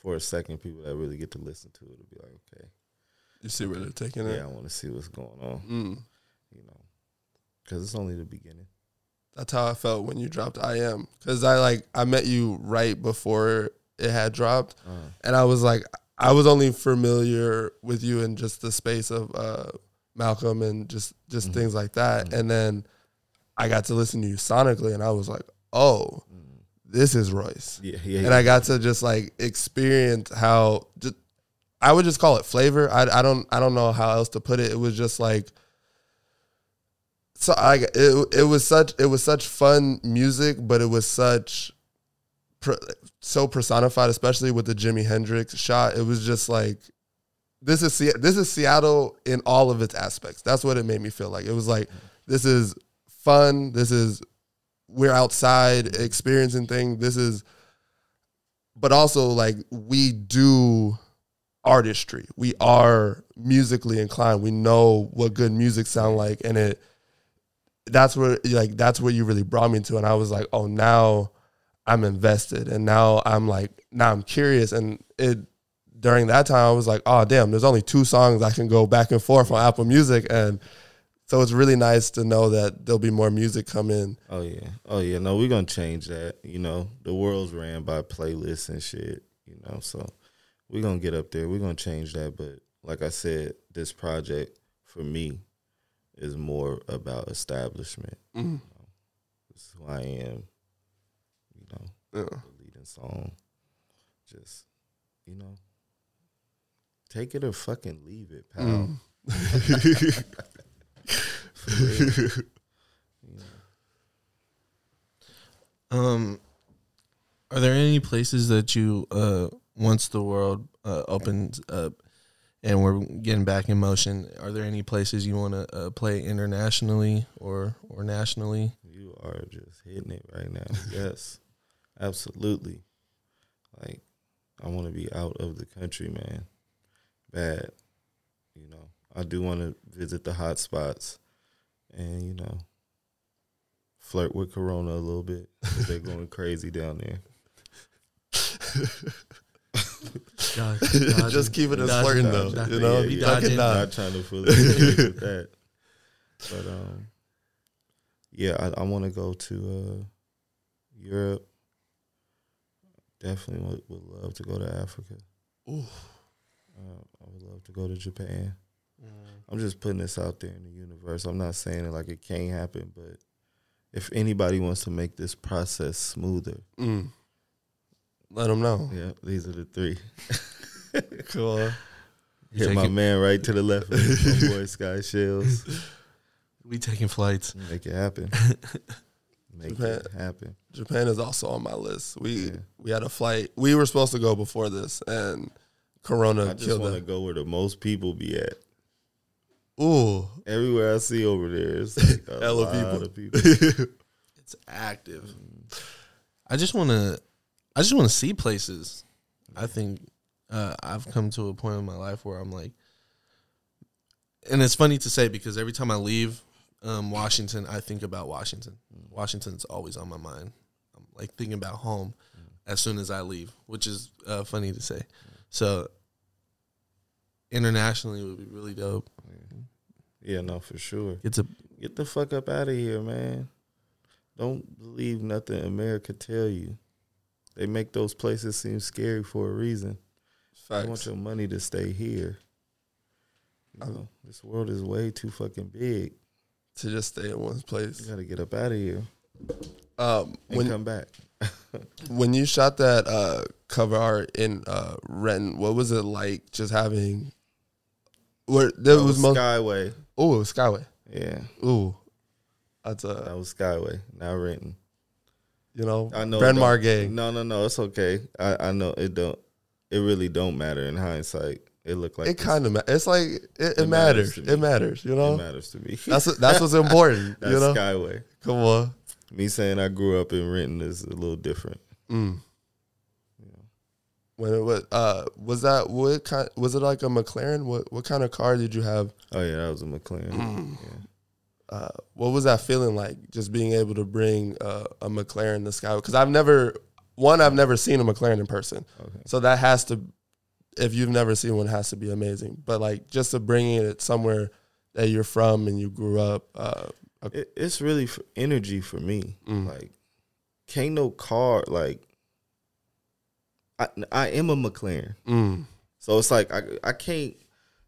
for a second, people that really get to listen to it will be like, okay, You see where they're taking yeah, it? I want to see what's going on. Mm. You know, because it's only the beginning. That's how I felt when you dropped I am. Cause I like I met you right before it had dropped. Uh, And I was like I was only familiar with you in just the space of uh Malcolm and just just Mhm. things like that. And then I got to listen to you sonically and I was like, Oh, mm, this is Royce. yeah, yeah, And I got to just like experience how just I would just call it flavor. I, I don't I don't know how else to put it. It was just like so I it it was such it was such fun music, but it was such so personified, especially with the Jimi Hendrix shot. It was just like this is this is Seattle in all of its aspects. That's what it made me feel like. It was like this is fun. This is we're outside experiencing things. This is, but also like we do artistry. We are musically inclined. We know what good music sound like, and it. That's where like that's where you really brought me to, and I was like, oh, now I'm invested, and now I'm like now I'm curious, and it during that time I was like, oh damn, there's only two songs I can go back and forth on Apple Music, and so it's really nice to know that there'll be more music come in. Oh yeah, oh yeah. No, we're gonna change that. You know, the world's ran by playlists and shit. You know, so we're gonna get up there. We're gonna change that. But like I said, this project for me is more about establishment. Mm. This is who I am. You know, Yeah. the leading song. Just, you know, take it or fucking leave it, pal. Mm. You know. Um, are there any places that you uh once the world uh, opens up and we're getting back in motion? Are there any places you want to uh, play internationally or or nationally? You are just hitting it right now. yes, absolutely. Like, I want to be out of the country, man. Bad. You know, I do want to visit the hot spots and, you know, flirt with Corona a little bit. They're going crazy down there. Just keep it as Dodging, flirting though, dodging. you know. Yeah, yeah. Dodging. Not trying to fully with that. But, um, yeah, I, I want to go to uh, Europe. Definitely would, would love to go to Africa. Ooh. Uh, I would love to go to Japan. I'm just putting this out there in the universe. I'm not saying it like it can't happen, but if anybody wants to make this process smoother, Mm. Let them know. yeah, these are the three. Cool. Hit my man right to the left, my boy Sky Shells. We taking flights. Make it happen. Make Japan. it happen. Japan is also on my list. We Yeah. we had a flight. We were supposed to go before this, and Corona I just want to go where the most people be at. Ooh, Everywhere I see over there, it's like a Hella lot people. of people. It's active. I just want to. I just want to see places. I think uh, I've come to a point in my life where I'm like, and it's funny to say because every time I leave um, Washington, I think about Washington. Washington's always on my mind. I'm like thinking about home as soon as I leave, which is uh, funny to say. So internationally would be really dope. yeah, no, for sure. It's a Get the fuck up out of here, man. Don't believe nothing America tell you. They make those places seem scary for a reason. They want your money to stay here. You know, this world is way too fucking big. To just stay in one place. You gotta get up out of here Um, and when come back. when you shot that uh, cover art in uh, Renton, what was it like? Just having where there That was was most. Skyway. Oh, Skyway. Yeah, Ooh, that's a that was Skyway. Now Renton. You know I know. Brent Margay. No, no, no. It's okay. I, I know it don't. It really don't matter in hindsight. It looked like it kind of ma- it's like it, it, It matters matters. It matters. You know. it matters to me. that's that's what's important. That's you know, Skyway. come on. Me saying I grew up in Renton is a little different. Mm. When it was, uh, was that what kind? Was it like a McLaren? What what kind of car did you have? Oh yeah, that was a McLaren. Mm. Yeah. Uh, what was that feeling like? Just being able to bring uh, a McLaren to Sky? Because I've never, one, I've never seen a McLaren in person, Okay. so that has to, if you've never seen one, has to be amazing. But like just to bring it somewhere that you're from and you grew up, uh, It, it's really f energy for me. Mm. Like, can't no car like. I I am a McLaren, mm, so it's like I I can't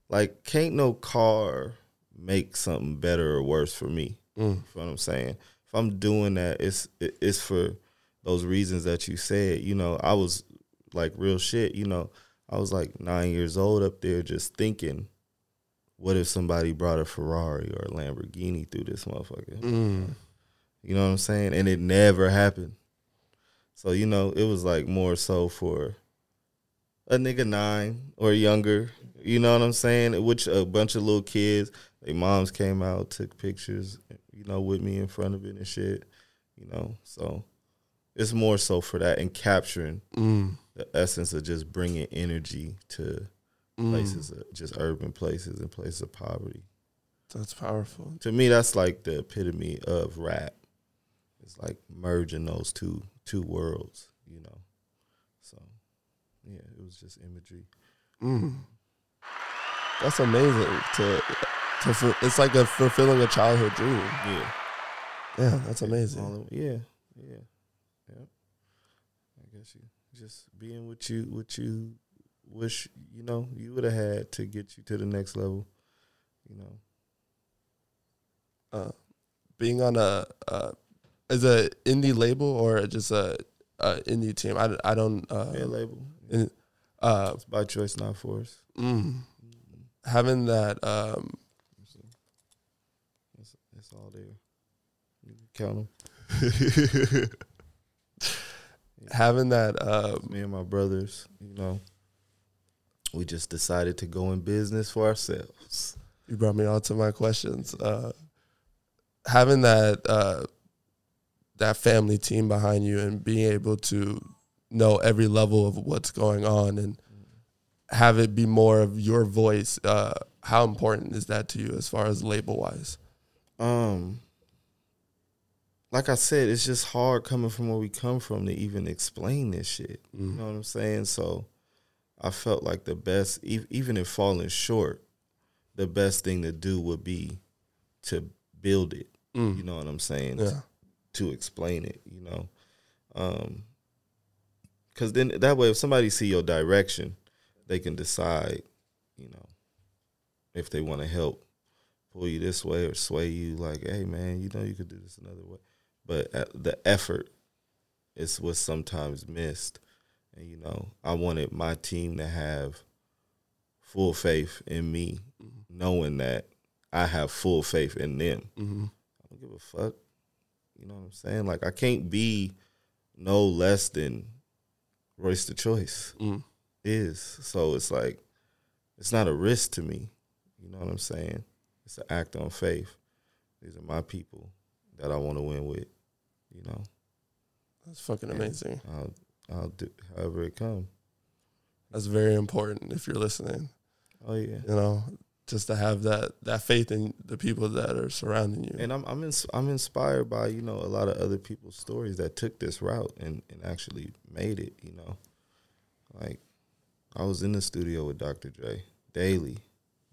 like can't no car make something better or worse for me. mm, You know what I'm saying? If I'm doing that, it's it- it's for those reasons that you said. You know, I was like real shit. You know, I was like nine years old up there just thinking, what if somebody brought a Ferrari or a Lamborghini through this motherfucker? mm, You know what I'm saying? And it never happened. So you know, it was like more so for a nigga nine or younger. You know what I'm saying? Which a bunch of little kids, their moms came out, took pictures, you know, with me in front of it and shit. You know, so it's more so for that and capturing mm, the essence of just bringing energy to mm. places, uh, just urban places and places of poverty. That's powerful. To me, that's like the epitome of rap. It's like merging those two two worlds, you know. So, yeah, it was just imagery. Mm. That's amazing. To to fu- it's like a fulfilling a childhood dream. Yeah, Yeah, that's amazing. Yeah, yeah, yeah. I guess you just being what you what you wish you know you would have had to get you to the next level. You know, Uh, being on a uh, is a indie label or just a, a indie team. I, I don't uh, yeah, label. in- uh It's by choice, not force. mm, having that um It's, it's all there. You count them. having that uh me and my brothers, you know, we just decided to go in business for ourselves. you brought me on to my questions. Uh having that uh that family team behind you and being able to know every level of what's going on and have it be more of your voice, uh how important is that to you as far as label wise? Um, like I said, it's just hard coming from where we come from to even explain this shit. You know what I'm saying? So I felt like the best, e- even if falling short, the best thing to do would be to build it. You know what I'm saying? Yeah. to explain it, you know. Um cuz then that way if somebody see your direction, they can decide, you know, if they want to help pull you this way or sway you like, "Hey man, you know you could do this another way." But uh, the effort is what's sometimes missed. And you know, I wanted my team to have full faith in me, knowing that I have full faith in them. Mm-hmm. I don't give a fuck. You know what I'm saying? Like I can't be no less than Royce the Choice Mm. is. So it's like it's not a risk to me. You know what I'm saying? It's an act on faith. These are my people that I want to win with. You know, That's fucking And amazing. I'll I'll do however it comes. That's very important if you're listening. Oh yeah. You know, just to have that that faith in the people that are surrounding you. And I'm I'm I'm inspired by you know a lot of other people's stories that took this route and, and actually made it. You know, like I was in the studio with Dr. Dre daily,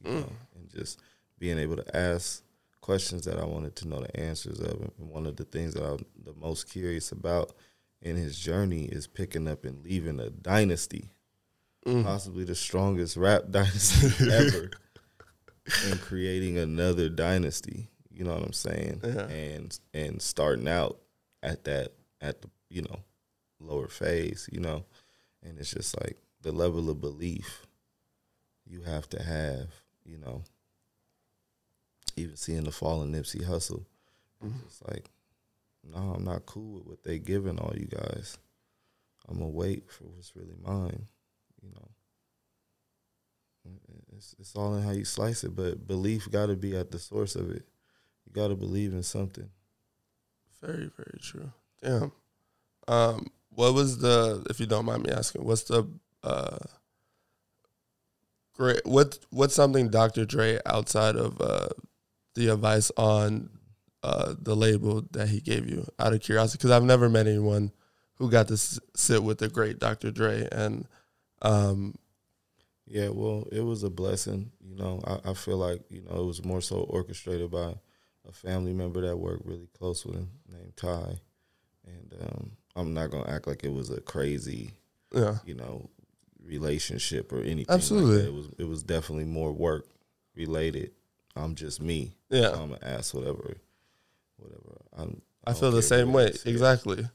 you mm. know, and just being able to ask questions that I wanted to know the answers of. And one of the things that I'm the most curious about in his journey is picking up and leaving a dynasty, mm. possibly the strongest rap dynasty ever, and creating another dynasty. You know what I'm saying? And and starting out at that at the you know lower phase. You know, and it's just like the level of belief you have to have. You know, even seeing the fallen Nipsey Hussle, it's like, no, I'm not cool with what they giving all you guys. I'm gonna wait for what's really mine. You know, it's it's all in how you slice it, but belief got to be at the source of it. You got to believe in something. Very, very true. Damn. Um, what was the, if you don't mind me asking, what's the uh, great? What what's something Dr. Dre outside of uh, the advice on uh, the label that he gave you? Out of curiosity, because I've never met anyone who got to s- sit with the great Dr. Dre, and um, Yeah, well, it was a blessing. You know, I, I feel like you know it was more so orchestrated by a family member that worked really close with him named Ty, and um, I'm not gonna act like it was a crazy, yeah, you know, relationship or anything. like Absolutely. that. it was it was definitely more work related. I'm just me. yeah. So I'm an ass. whatever, whatever. I'm, I don't feel the same way. Exactly.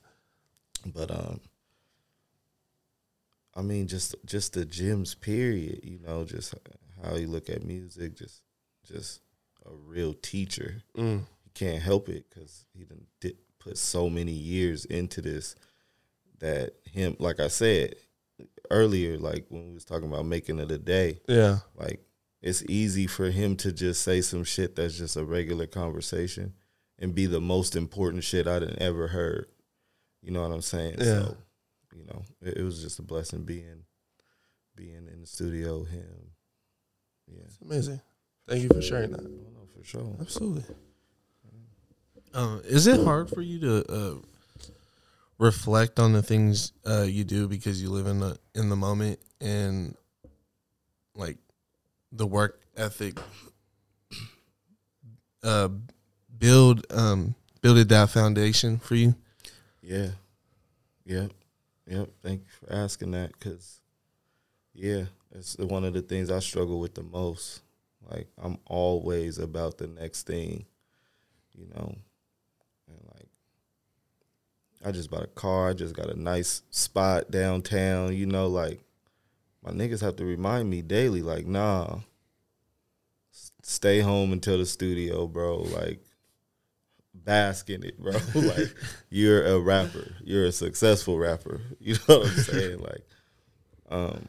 But um, I mean, just just the gyms, period. You know, just how you look at music, just just a real teacher. Mm. You can't help it because he did put so many years into this that him, like I said earlier, like when we was talking about making it a day, Yeah. like it's easy for him to just say some shit that's just a regular conversation and be the most important shit I'd ever heard. You know what I'm saying? Yeah. So, you know, it, it was just a blessing being being in the studio with him. Yeah. It's amazing. Thank you for sharing that. I don't for sure. Absolutely. Um, is it hard for you to uh, reflect on the things uh, you do because you live in the in the moment and like the work ethic uh, build um, builded that foundation for you? Yeah. Yep. Yep. Thank you for asking that because, yeah, it's one of the things I struggle with the most. Like, I'm always about the next thing, you know? And, like, I just bought a car. I just got a nice spot downtown, you know? Like, my niggas have to remind me daily, like, nah, stay home until the studio, bro. Like, bask in it, bro. like you're a rapper. You're a successful rapper. You know what I'm saying? Like, um,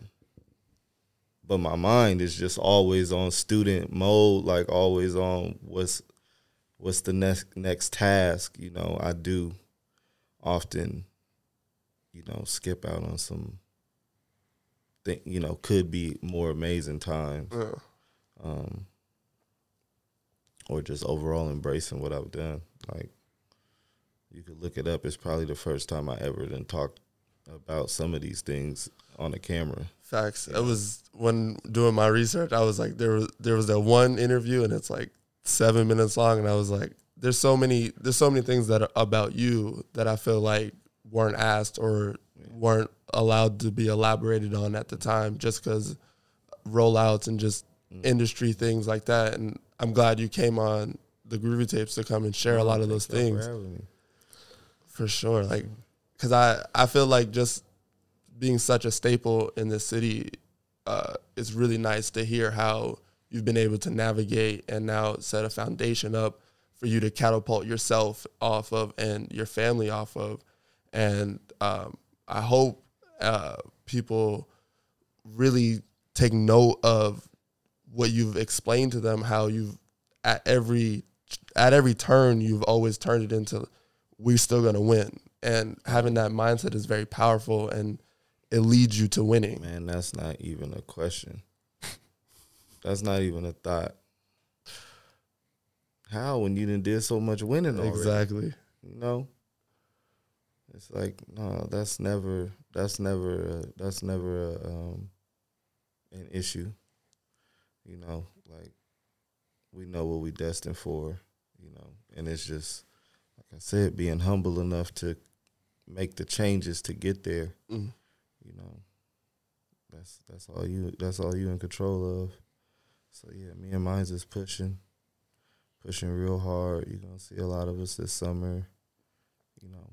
but my mind is just always on student mode, like always on what's what's the next next task. You know, I do often, you know, skip out on some thing, you know, could be more amazing times Yeah. um, or just overall embracing what I've done. Like you could look it up. It's probably the first time I ever done talked about some of these things on a camera. Facts. It was when doing my research. I was like, there was there was that one interview, and it's like seven minutes long, and I was like, there's so many there's so many things that are about you that I feel like weren't asked or weren't allowed to be elaborated on at the time, just because rollouts and just industry things like that. And I'm glad you came on the Groovy Tapes to come and share a lot of those things for sure. Like, cause I I feel like just being such a staple in this city, uh, it's really nice to hear how you've been able to navigate and now set a foundation up for you to catapult yourself off of and your family off of. And um, I hope uh, people really take note of what you've explained to them, how you've at every at every turn you've always turned it into we're still gonna win. And having that mindset is very powerful and it leads you to winning. Man, that's not even a question. That's not even a thought. How when you done did so much winning already? Exactly. You know, it's like no, that's never, that's never, a, that's never a, um, an issue. You know, like we know what we destined for. You know, and it's just like I said, being humble enough to make the changes to get there. Mm. You know, that's that's all you. That's all you in control of. So yeah, me and mine's is pushing, pushing real hard. You're gonna see a lot of us this summer. You know,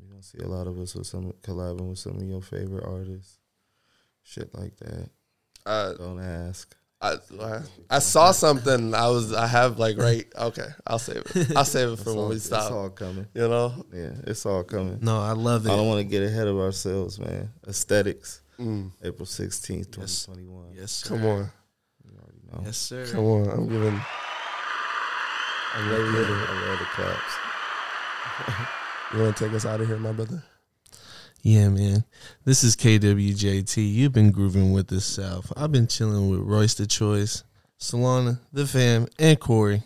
you're gonna see a lot of us with some collabing with some of your favorite artists. Shit like that. Uh, Don't ask. I, I I saw something. I was I have like right. Okay, I'll save it. I'll save it for It's when all, we it's all coming. You know. Yeah, it's all coming. No, I love it. I don't want to get ahead of ourselves, man. Aesthetics, Mm. April sixteenth, twenty Yes. twenty one. Yes, sir. Come on, You already know. Yes, sir. come on. I'm giving. I'm I ready love to. I love the claps. You want to take us out of here, my brother? Yeah, man. This is KWJT. You've been grooving with the South. I've been chilling with Royce the Choice, Solana, the fam, and Corey.